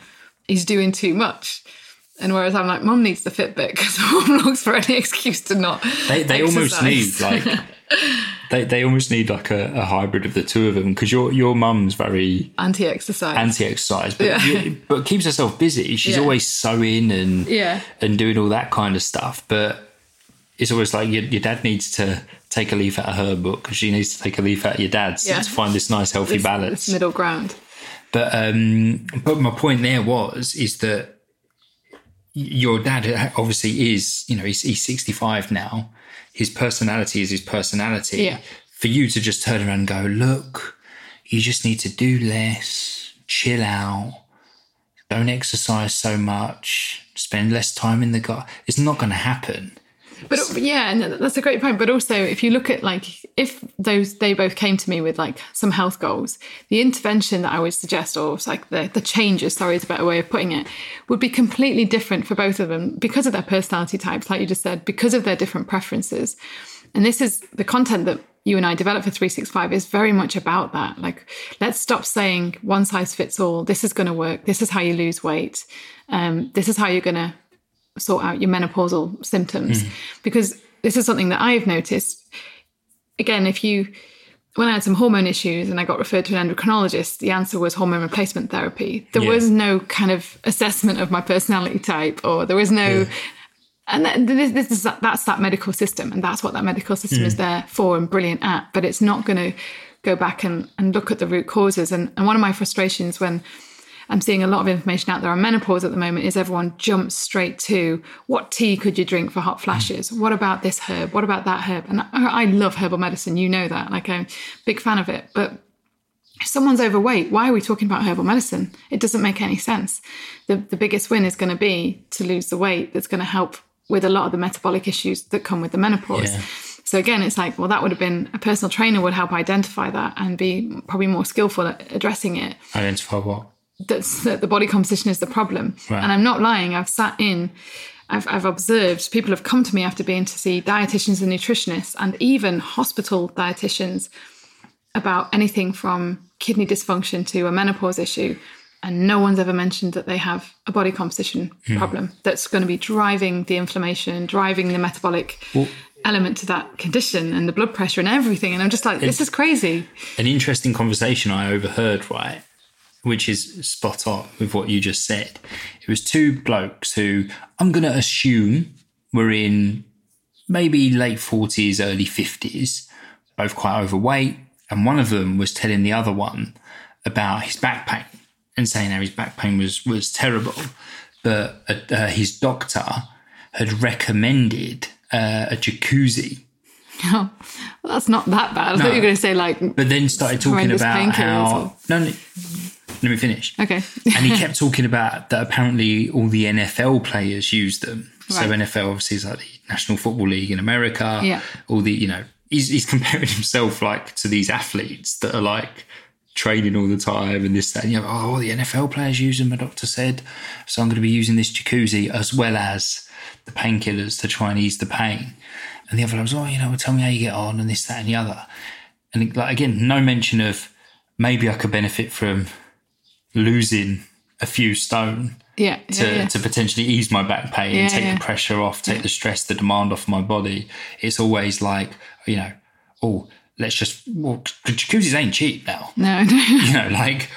he's doing too much. And whereas I'm like, mum needs the Fitbit because mum looks for any excuse to not. they, they almost need like they, they almost need like a, a hybrid of the two of them because your your mum's very anti-exercise. anti-exercise but Yeah. you- but keeps herself busy she's Yeah. always sewing and Yeah. and doing all that kind of stuff but it's always like your, your dad needs to take a leaf out of her book because she needs to take a leaf out of your dad's Yeah. to find this nice healthy balance middle ground. but um, but my point there was is that your dad obviously is you know he's, he's 65 now. His personality is his personality. Yeah. For you to just turn around and go, look, you just need to do less, chill out, don't exercise so much, spend less time in the garden. It's not going to happen. But yeah, and that's a great point. But also, if you look at like if those they both came to me with like some health goals, the intervention that I would suggest, or like the the changes, sorry, is a better way of putting it, would be completely different for both of them because of their personality types, like you just said, because of their different preferences. And this is the content that you and I develop for 365 is very much about that. Like, let's stop saying one size fits all. This is going to work. This is how you lose weight. Um, this is how you're going to sort out your menopausal symptoms mm. because this is something that I've noticed. Again, if you, when I had some hormone issues and I got referred to an endocrinologist, the answer was hormone replacement therapy. There Yeah. was no kind of assessment of my personality type, or there was no. And that, this, this is that's that medical system, and that's what that medical system is mm. there for and brilliant at. But it's not going to go back and, and look at the root causes. And, and one of my frustrations when I'm seeing a lot of information out there on menopause at the moment is everyone jumps straight to what tea could you drink for hot flashes? What about this herb? What about that herb? And I, I love herbal medicine, you know that. Like I'm a big fan of it. But if someone's overweight, why are we talking about herbal medicine? It doesn't make any sense. The, the biggest win is going to be to lose the weight that's going to help with a lot of the metabolic issues that come with the menopause. Yeah. So again, it's like, well, that would have been a personal trainer would help identify that and be probably more skillful at addressing it. Identify what? That's that the body composition is the problem. And I'm not lying. I've sat in, I've, I've observed people have come to me after being to see dietitians and nutritionists and even hospital dietitians about anything from kidney dysfunction to a menopause issue. And no one's ever mentioned that they have a body composition hmm. problem that's going to be driving the inflammation, driving the metabolic element to that condition and the blood pressure and everything. And I'm just like, this is crazy. An interesting conversation I overheard, right? Which is spot on with what you just said. It was two blokes who I'm going to assume were in maybe late 40s, early 50s, both quite overweight. And one of them was telling the other one about his back pain and saying how his back pain was, was terrible. But uh, uh, his doctor had recommended uh, a jacuzzi Oh, well, that's not that bad. I thought you were going to say like, but then started talking about how no, no let me finish. Okay. and he kept talking about that apparently all the NFL players use them. So NFL obviously is like the National Football League in America. Yeah. all the you know he's, he's comparing himself like to these athletes that are like training all the time and this that and you know oh the NFL players use them my doctor said. So I'm going to be using this jacuzzi as well as the painkillers to try and ease the pain. And the other was, oh, you know, tell me how you get on and this, that, and the other. And like again, no mention of maybe I could benefit from losing a few stone yeah. to, yeah, yeah. to potentially ease my back pain, Yeah, take yeah. the pressure off, take the stress, the demand off my body. It's always like, you know, oh, let's just, well, the jacuzzis ain't cheap now. No, no. You know, like,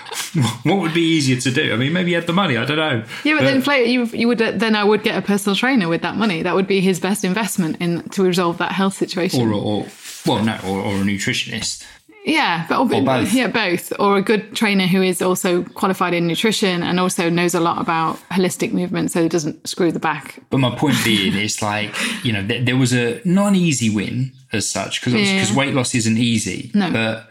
what would be easier to do? I mean, maybe you had the money, I don't know. Yeah, but, then inflate you. You would then I would get a personal trainer with that money. That would be his best investment in to resolve that health situation. Or, or, well, no, or, or a nutritionist. Yeah, but or both. Yeah, both. Or a good trainer who is also qualified in nutrition and also knows a lot about holistic movement, so it doesn't screw the back. But my point being, it's like you know, there, there was a not an easy win as such because Yeah. weight loss isn't easy. No. But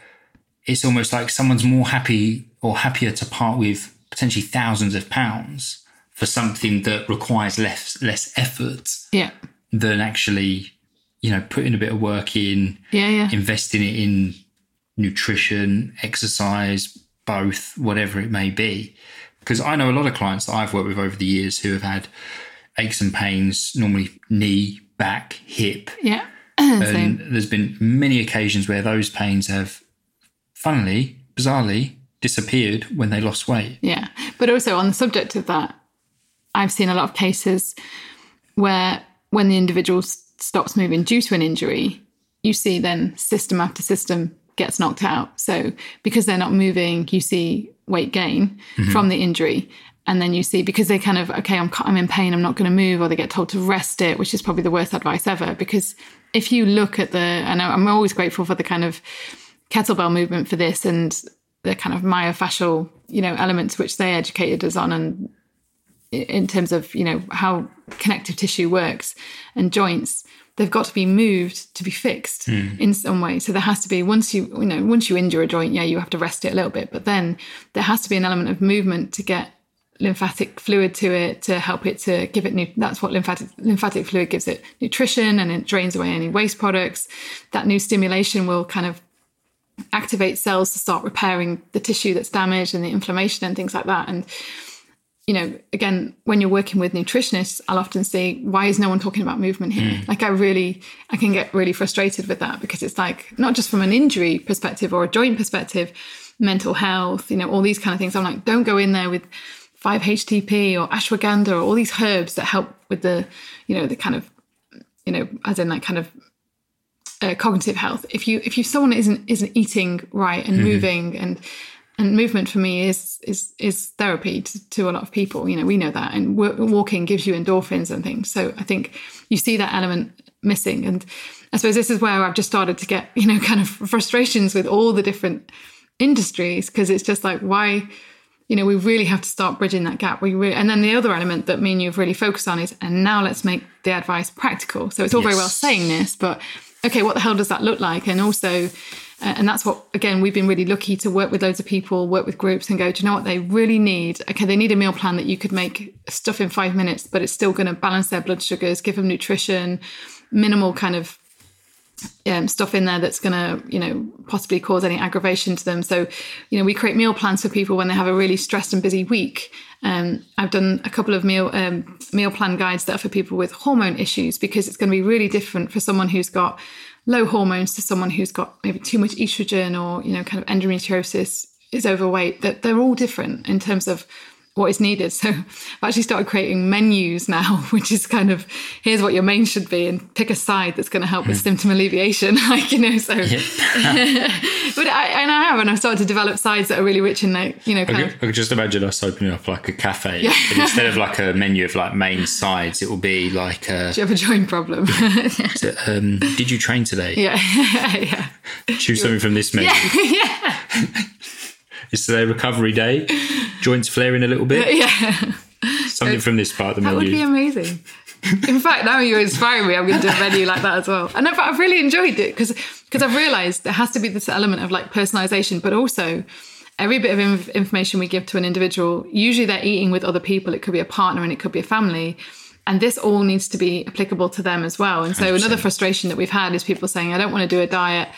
it's almost like someone's more happy or happier to part with potentially thousands of pounds for something that requires less less effort Yeah, than actually, you know, putting a bit of work in, yeah, yeah. investing it in nutrition, exercise, both, whatever it may be. Because I know a lot of clients that I've worked with over the years who have had aches and pains, normally knee, back, hip. Yeah. Same. There's been many occasions where those pains have, funnily, bizarrely, disappeared when they lost weight. Yeah. But also on the subject of that, I've seen a lot of cases where when the individual s- stops moving due to an injury, you see then system after system gets knocked out. So because they're not moving, you see weight gain mm-hmm. from the injury. And then you see because they kind of okay, I'm I'm in pain, I'm not going to move, or they get told to rest it, which is probably the worst advice ever. Because if you look at the, and I'm always grateful for the kind of kettlebell movement for this and the kind of myofascial, you know, elements which they educated us on and in terms of, you know, how connective tissue works and joints, they've got to be moved to be fixed hmm. in some way. So there has to be once you, you know, once you injure a joint, yeah, you have to rest it a little bit, but then there has to be an element of movement to get lymphatic fluid to it to help it to give it new that's what lymphatic lymphatic fluid gives it nutrition and it drains away any waste products that new stimulation will kind of activate cells to start repairing the tissue that's damaged and the inflammation and things like that. And, you know, again, when you're working with nutritionists, I'll often say, why is no one talking about movement here? Like, I really, I can get really frustrated with that because it's like, not just from an injury perspective or a joint perspective, mental health, you know, all these kind of things. I'm like, don't go in there with 5-HTP or ashwagandha or all these herbs that help with the, you know, the kind of, you know, as in like kind of uh, cognitive health. If you if you someone isn't isn't eating right and moving and and movement for me is is is therapy to, to a lot of people. You know, we know that, and wa- walking gives you endorphins and things. So I think you see that element missing, and I suppose this is where I've just started to get you know kind of frustrations with all the different industries because it's just like why you know we really have to start bridging that gap. We really, and then the other element that me and you've really focused on is and now let's make the advice practical. So it's all very well saying this but okay what the hell does that look like? And also and that's what, again, we've been really lucky to work with loads of people, work with groups and go, do you know what they really need? Okay, they need a meal plan that you could make stuff in five minutes, but it's still going to balance their blood sugars, give them nutrition, minimal kind of um, stuff in there that's going to, you know, possibly cause any aggravation to them. So, you know, we create meal plans for people when they have a really stressed and busy week. Um, I've done a couple of meal um, meal plan guides that are for people with hormone issues because it's going to be really different for someone who's got low hormones to someone who's got maybe too much estrogen or you know kind of endometriosis is overweight. That they're all different in terms of what is needed. So I've actually started creating menus now, which is kind of here's what your main should be, and pick a side that's going to help with hmm. symptom alleviation. like you know, so. Yeah. but I and I have, and I've started to develop sides that are really rich in like you know. Kind I, could, of, I could just imagine us opening up like a cafe, yeah. instead of like a menu of like main sides, it will be like. A, Do you have a joint problem? so, um, did you train today? Yeah, yeah. Choose something from this menu. Yeah. yeah. Is today recovery day? Joints flaring a little bit? Yeah. Something from this part of the that menu. That would be amazing. In fact, now you're inspiring me. I'm going to do a menu like that as well. And I've, I've really enjoyed it because because I've realised there has to be this element of like personalisation, but also every bit of inf- information we give to an individual, usually they're eating with other people. It could be a partner and it could be a family. And this all needs to be applicable to them as well. And so 100%. another frustration that we've had is people saying, I don't want to do a diet.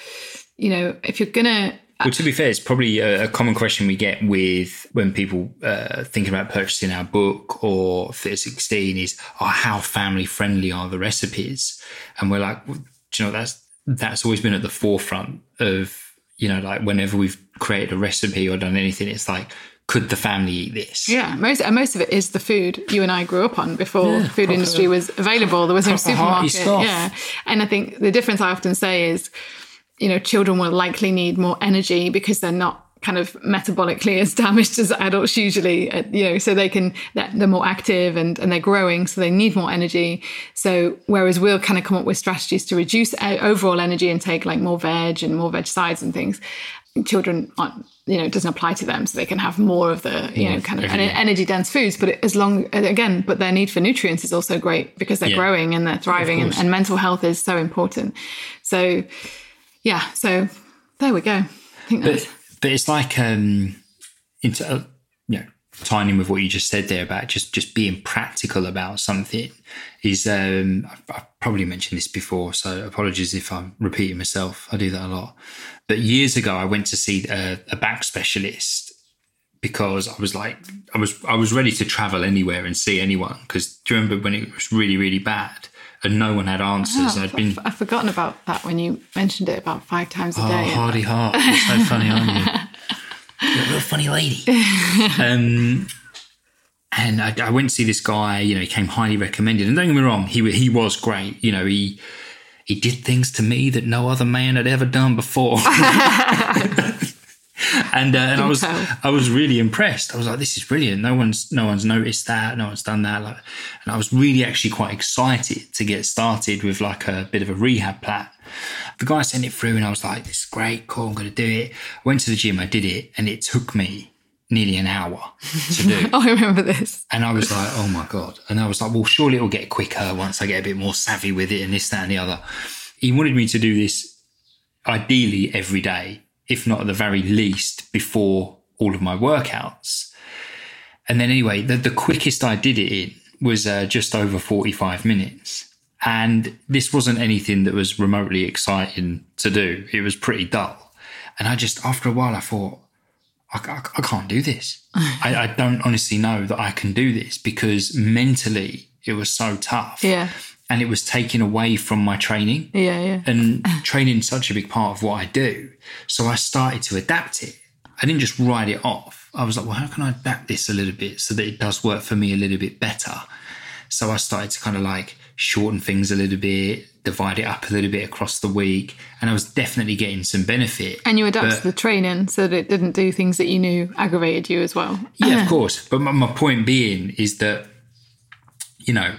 You know, if you're going to well, to be fair, it's probably a, common question we get with when people uh, thinking about purchasing our book or Fit 16 is, oh, how family friendly are the recipes? And we're like, well, do you know, that's, that's always been at the forefront of, you know, like whenever we've created a recipe or done anything, it's like, could the family eat this? Yeah, most and most of it is the food you and I grew up on before yeah, the food industry was available. There was no supermarket. Yeah, and I think the difference I often say is you know, children will likely need more energy because they're not kind of metabolically as damaged as adults usually uh, you know so they can they're more active and and they're growing so they need more energy. So whereas we'll kind of come up with strategies to reduce uh, overall energy intake like more veg and more veg sides and things children aren't you know it doesn't apply to them so they can have more of the you yeah, know kind of energy dense foods but as long again but their need for nutrients is also great because they're yeah. growing and they're thriving and, and mental health is so important. So yeah, so there we go. I think but, but it's like um, into uh, you know tying in with what you just said there about just just being practical about something is um, I've, I've probably mentioned this before, so apologies if I'm repeating myself. I do that a lot. But years ago, I went to see a, a back specialist because I was like, I was I was ready to travel anywhere and see anyone. Because do you remember when it was really really bad? And no one had answers. Oh, I'd been I've forgotten about that when you mentioned it about five times a oh, day. Oh, hardy heart! You're so funny, aren't you? You're a real funny lady. um, and I, I, went to see this guy. You know, he came highly recommended. And don't get me wrong, he he was great. You know, he he did things to me that no other man had ever done before. and uh, and I was I was really impressed. I was like, this is brilliant. No one's no one's noticed that. No one's done that. Like, and I was really actually quite excited to get started with like a bit of a rehab plan. The guy sent it through, and I was like, this is great, cool. I'm going to do it. I went to the gym, I did it, and it took me nearly an hour to do. oh, I remember this. And I was like, oh my god. And I was like, well, surely it'll get quicker once I get a bit more savvy with it, and this, that, and the other. He wanted me to do this ideally every day if not at the very least before all of my workouts. And then anyway, the, the quickest I did it in was uh, just over 45 minutes. And this wasn't anything that was remotely exciting to do. It was pretty dull. And I just, after a while, I thought, I, I, I can't do this. I, I don't honestly know that I can do this because mentally it was so tough. Yeah and it was taken away from my training. Yeah, yeah. And training is such a big part of what I do. So I started to adapt it. I didn't just write it off. I was like, well, how can I adapt this a little bit so that it does work for me a little bit better? So I started to kind of like shorten things a little bit, divide it up a little bit across the week. And I was definitely getting some benefit. And you adapted the training so that it didn't do things that you knew aggravated you as well. Yeah, of course. But my, my point being is that, you know,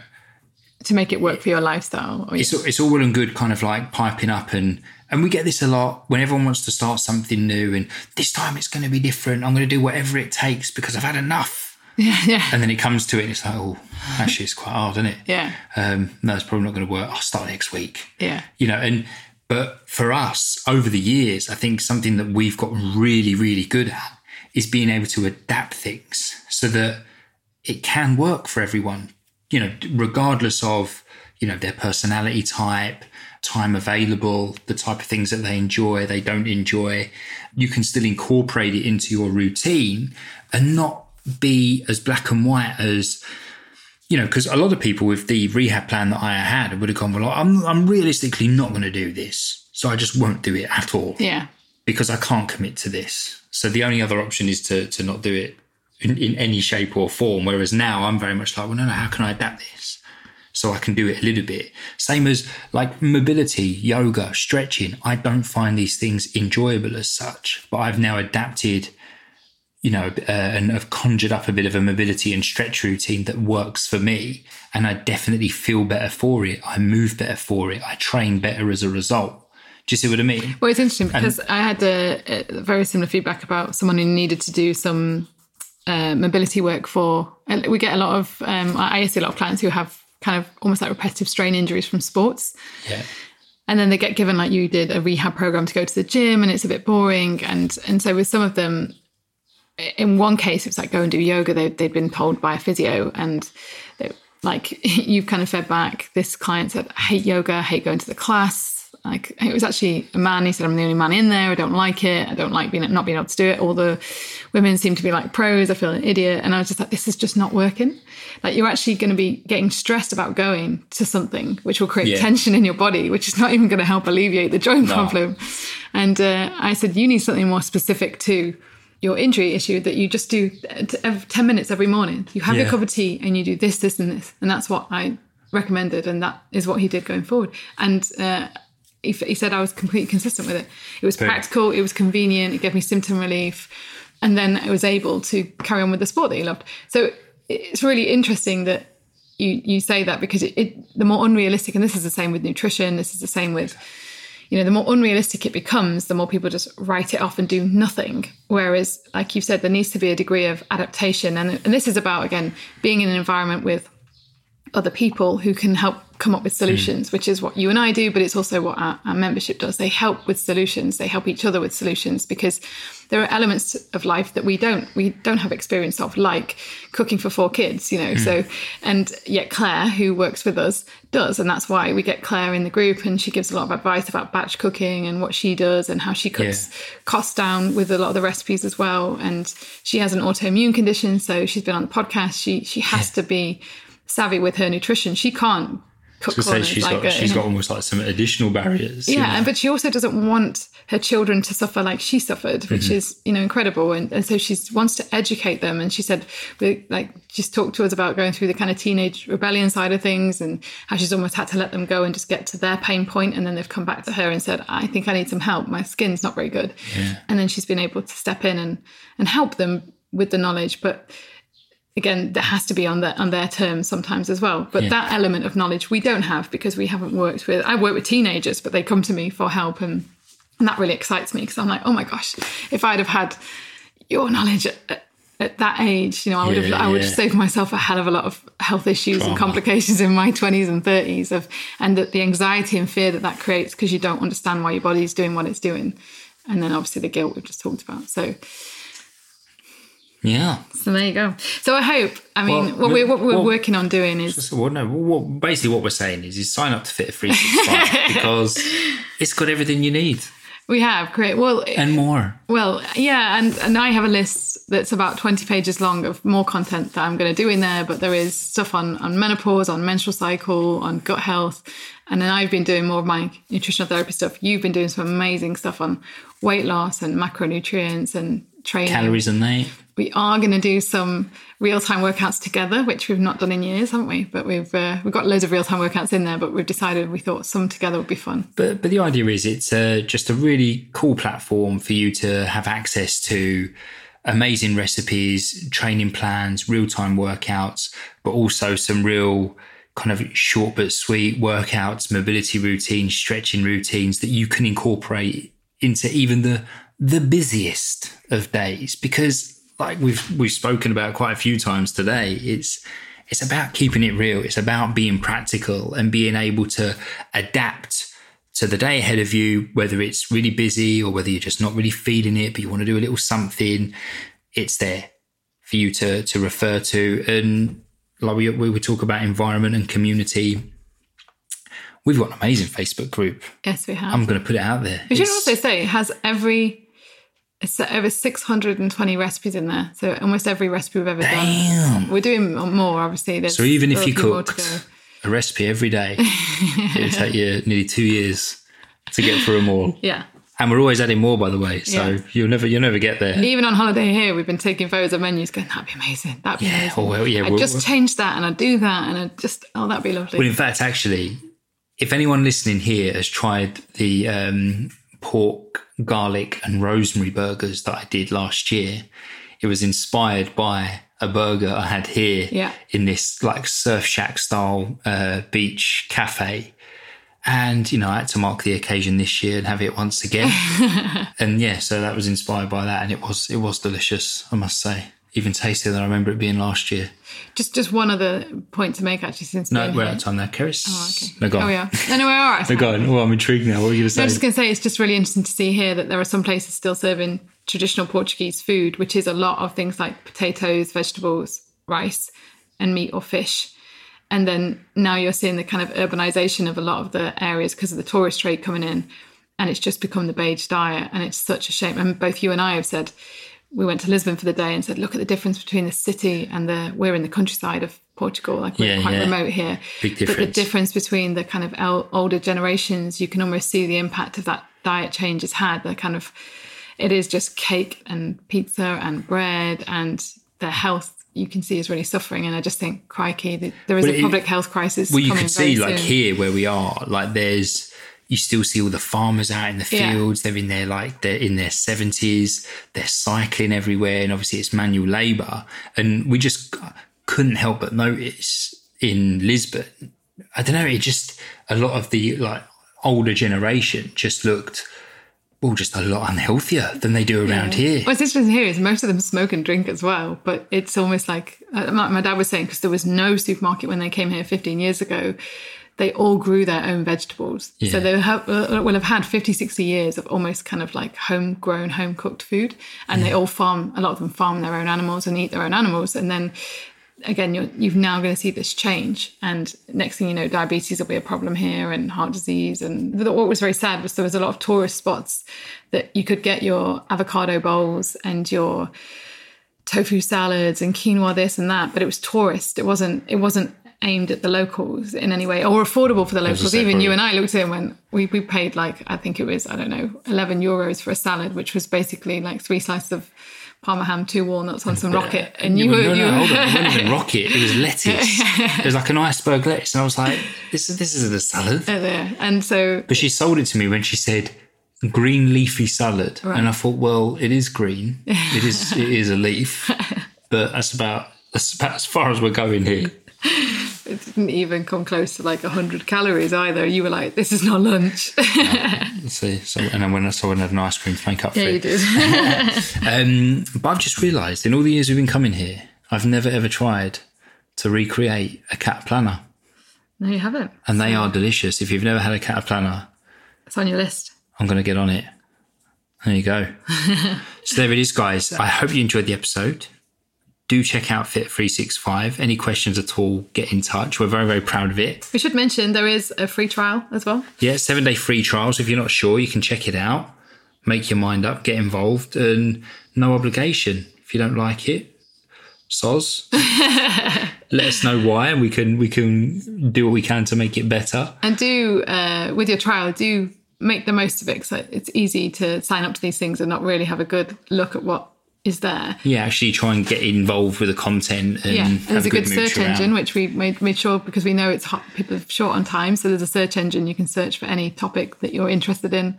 to make it work for your lifestyle. It's, it's all well and good kind of like piping up and and we get this a lot when everyone wants to start something new and this time it's going to be different. I'm going to do whatever it takes because I've had enough. Yeah, yeah. And then it comes to it and it's like, oh, actually it's quite hard, isn't it? Yeah. Um, no, it's probably not going to work. I'll start next week. Yeah. You know, and But for us, over the years, I think something that we've got really, really good at is being able to adapt things so that it can work for everyone, you know, regardless of, you know, their personality type, time available, the type of things that they enjoy, they don't enjoy. You can still incorporate it into your routine and not be as black and white as, you know, because a lot of people with the rehab plan that I had would have gone, well, I'm, I'm realistically not going to do this. So I just won't do it at all. Yeah. Because I can't commit to this. So the only other option is to, to not do it in, in any shape or form. Whereas now I'm very much like, well, no, no, how can I adapt this? So I can do it a little bit. Same as like mobility, yoga, stretching. I don't find these things enjoyable as such, but I've now adapted you know, uh, and have conjured up a bit of a mobility and stretch routine that works for me. And I definitely feel better for it. I move better for it. I train better as a result. Do you see what I mean? Well, it's interesting because and, I had a, a, very similar feedback about someone who needed to do some uh, mobility work for. We get a lot of, um, I see a lot of clients who have kind of almost like repetitive strain injuries from sports. Yeah. And then they get given, like you did, a rehab program to go to the gym, and it's a bit boring. And and so with some of them, in one case, it's like go and do yoga. They, they'd been told by a physio, and they, like you've kind of fed back. This client said, I hate yoga, I hate going to the class. Like it was actually a man. He said, "I'm the only man in there. I don't like it. I don't like being not being able to do it." All the women seem to be like pros. I feel an idiot, and I was just like, "This is just not working." Like you're actually going to be getting stressed about going to something which will create yeah. tension in your body, which is not even going to help alleviate the joint no. problem. And uh, I said, "You need something more specific to." your injury issue that you just do 10 minutes every morning. You have yeah. your cup of tea and you do this, this, and this. And that's what I recommended. And that is what he did going forward. And uh, he, he, said I was completely consistent with it. It was practical, it was convenient, it gave me symptom relief. And then I was able to carry on with the sport that he loved. So it's really interesting that you, you say that because it, it the more unrealistic, and this is the same with nutrition, this is the same with you know, the more unrealistic it becomes, the more people just write it off and do nothing. Whereas, like you've said, there needs to be a degree of adaptation. And, and this is about, again, being in an environment with other people who can help come up with solutions, mm. which is what you and I do, but it's also what our, our, membership does. They help with solutions. They help each other with solutions because there are elements of life that we don't we don't have experience of, like cooking for four kids, you know. Mm. So and yet Claire, who works with us, does, and that's why we get Claire in the group, and she gives a lot of advice about batch cooking and what she does and how she cuts yeah. costs down with a lot of the recipes as well. And she has an autoimmune condition, so she's been on the podcast. She she has yeah. to be savvy with her nutrition. She can't cook say she's like got a, she's got almost like some additional barriers. Yeah, know? but she also doesn't want her children to suffer like she suffered, which mm-hmm. is you know incredible. And, and so she wants to educate them. And she said, we, like, just talked to us about going through the kind of teenage rebellion side of things and how she's almost had to let them go and just get to their pain point, and then they've come back to her and said, I think I need some help. My skin's not very good. Yeah. And then she's been able to step in and and help them with the knowledge, but again that has to be on their on their terms sometimes as well but yeah. that element of knowledge we don't have because we haven't worked with i work with teenagers but they come to me for help and, and that really excites me because i'm like oh my gosh if i'd have had your knowledge at, at, at that age you know i would yeah, have i would have saved myself a hell of a lot of health issues Trauma. and complications in my 20s and 30s of and the, the anxiety and fear that that creates because you don't understand why your body's doing what it's doing and then obviously the guilt we've just talked about so yeah. So there you go. So I hope. I mean, well, what, we're, what we're well, working on doing is. Just, well, no. What, basically, what we're saying is, you sign up to Fit a Free because it's got everything you need. We have great. Well, and more. Well, yeah, and and I have a list that's about twenty pages long of more content that I'm going to do in there. But there is stuff on on menopause, on menstrual cycle, on gut health, and then I've been doing more of my nutritional therapy stuff. You've been doing some amazing stuff on weight loss and macronutrients and training. Calories a night we are going to do some real time workouts together, which we've not done in years, haven't we? But we've uh, we've got loads of real time workouts in there, but we've decided we thought some together would be fun. But but the idea is it's uh, just a really cool platform for you to have access to amazing recipes, training plans, real time workouts, but also some real kind of short but sweet workouts, mobility routines, stretching routines that you can incorporate into even the the busiest of days because like we've we've spoken about quite a few times today, it's it's about keeping it real. It's about being practical and being able to adapt to the day ahead of you, whether it's really busy or whether you're just not really feeling it, but you want to do a little something, it's there for you to to refer to. And like we we would talk about environment and community. We've got an amazing Facebook group. Yes, we have. I'm going to put it out there. we should It's- also say it has every it's over 620 recipes in there. So almost every recipe we've ever Damn. done. We're doing more, obviously. There's So even if you cooked a recipe every day, it would take you nearly two years to get through them all. Yeah. And we're always adding more, by the way. So Yeah. you'll never you'll never get there. Even on holiday here, we've been taking photos of menus going, that'd be amazing. That'd be Yeah, amazing. oh, well, yeah, we'll- just change that and I'd do that and I'd just, oh, that'd be lovely. Well, in fact, actually, if anyone listening here has tried the um, pork, garlic, and rosemary burgers that I did last year, it was inspired by a burger I had here Yeah. in this like surf shack style uh, beach cafe. And, you know, I had to mark the occasion this year and have it once again. and yeah, so that was inspired by that. And it was, it was delicious, I must say. Even tastier than I remember it being last year. just just one other point to make, actually, since No, we're out of time now, Keris. Oh, okay. No, go on. Oh, yeah. No, no, we're all right. No, on. Oh, I'm intrigued now. What were you going to say? I was just going to say it's just really interesting to see here that there are some places still serving traditional Portuguese food, which is a lot of things like potatoes, vegetables, rice, and meat or fish. And then now you're seeing the kind of urbanization of a lot of the areas because of the tourist trade coming in, and it's just become the beige diet, and it's such a shame. And both you and I have said we went to Lisbon for the day and said, look at the difference between the city and the we're in the countryside of Portugal, like we're Yeah, quite yeah. remote here. Big But the difference. difference between the kind of el- older generations, you can almost see the impact of that diet change has had. The kind of it is just cake and pizza and bread, and their health you can see is really suffering. And I just think, crikey, th- there is Well, a it- public health crisis. Well, you can see, very like here where we are, like there's you still see all the farmers out in the Yeah. fields. They're in their like they're in their seventies. They're cycling everywhere, and obviously it's manual labour. And we just couldn't help but notice in Lisbon. I don't know. It just a lot of the like older generation just looked. Well, just a lot unhealthier than they do around here. What's interesting here is most of them smoke and drink as well, but it's almost like uh, my, my dad was saying because there was no supermarket when they came here 15 years ago. They all grew their own vegetables. Yeah. So they have, uh, will have had 50, 60 years of almost kind of like homegrown, home cooked food. And they all farm, a lot of them farm their own animals and eat their own animals. And then again, you're you've now going to see this change, and next thing you know, diabetes will be a problem here, and heart disease. And what was very sad was there was a lot of tourist spots that you could get your avocado bowls and your tofu salads and quinoa this and that, but it was tourist. It wasn't. It wasn't aimed at the locals in any way or affordable for the locals. Even you and I looked in when we, we paid like, I think it was, I don't know, 11 euros for a salad, which was basically like three slices of Parma ham, two walnuts on some rocket. And you no, were, no, you no, were- hold on. It wasn't even rocket. It was lettuce. it was like an iceberg lettuce, and I was like, "This is this is a salad." there. And so But she sold it to me when she said green leafy salad, and I thought, well, it is green. It is it is a leaf, but that's about that's about as far as we're going here. It didn't even come close to like 100 calories either. You were like, this is not lunch. Let's see. So, and then when I saw so I had an ice cream to make up for yeah, you it. did. Um, but I've just realised in all the years we've been coming here, I've never ever tried to recreate a cataplana, no, you haven't. and they are delicious. If you've never had a cataplana, It's on your list. I'm going to get on it. There you go. so there it is, guys. I hope you enjoyed the episode. Do check out Fit365. Any questions at all, get in touch. We're very, very proud of it. We should mention there is a free trial as well. Yeah, seven day free trial. So if you're not sure, you can check it out. Make your mind up, get involved, and no obligation. If you don't like it, soz. Let us know why, and we can we can do what we can to make it better. And do, uh, with your trial, do make the most of it because it's easy to sign up to these things and not really have a good look at what is there. Yeah, actually try and get involved with the content and Yeah, have there's a good, mooch search around. engine, which we made, made sure because we know it's hot, people are short on time. So there's a search engine you can search for any topic that you're interested in,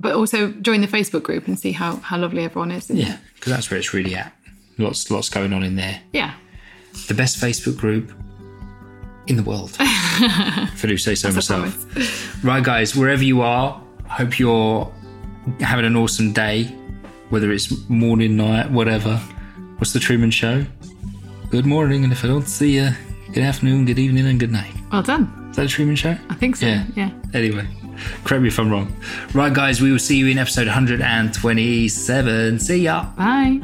but also join the Facebook group and see how, how lovely everyone is. Yeah, because that's where it's really at. Lots, lots going on in there. yeah. The best Facebook group in the world. if I do say so myself. Right, guys, wherever you are, hope you're having an awesome day, whether it's morning, night, whatever. What's the Truman Show? Good morning, and if I don't see you, good afternoon, good evening, and good night. Well done. Is that the Truman Show? I think so. Yeah. yeah. Anyway, Correct me if I'm wrong. Right, guys, we will see you in episode 127. See ya. Bye.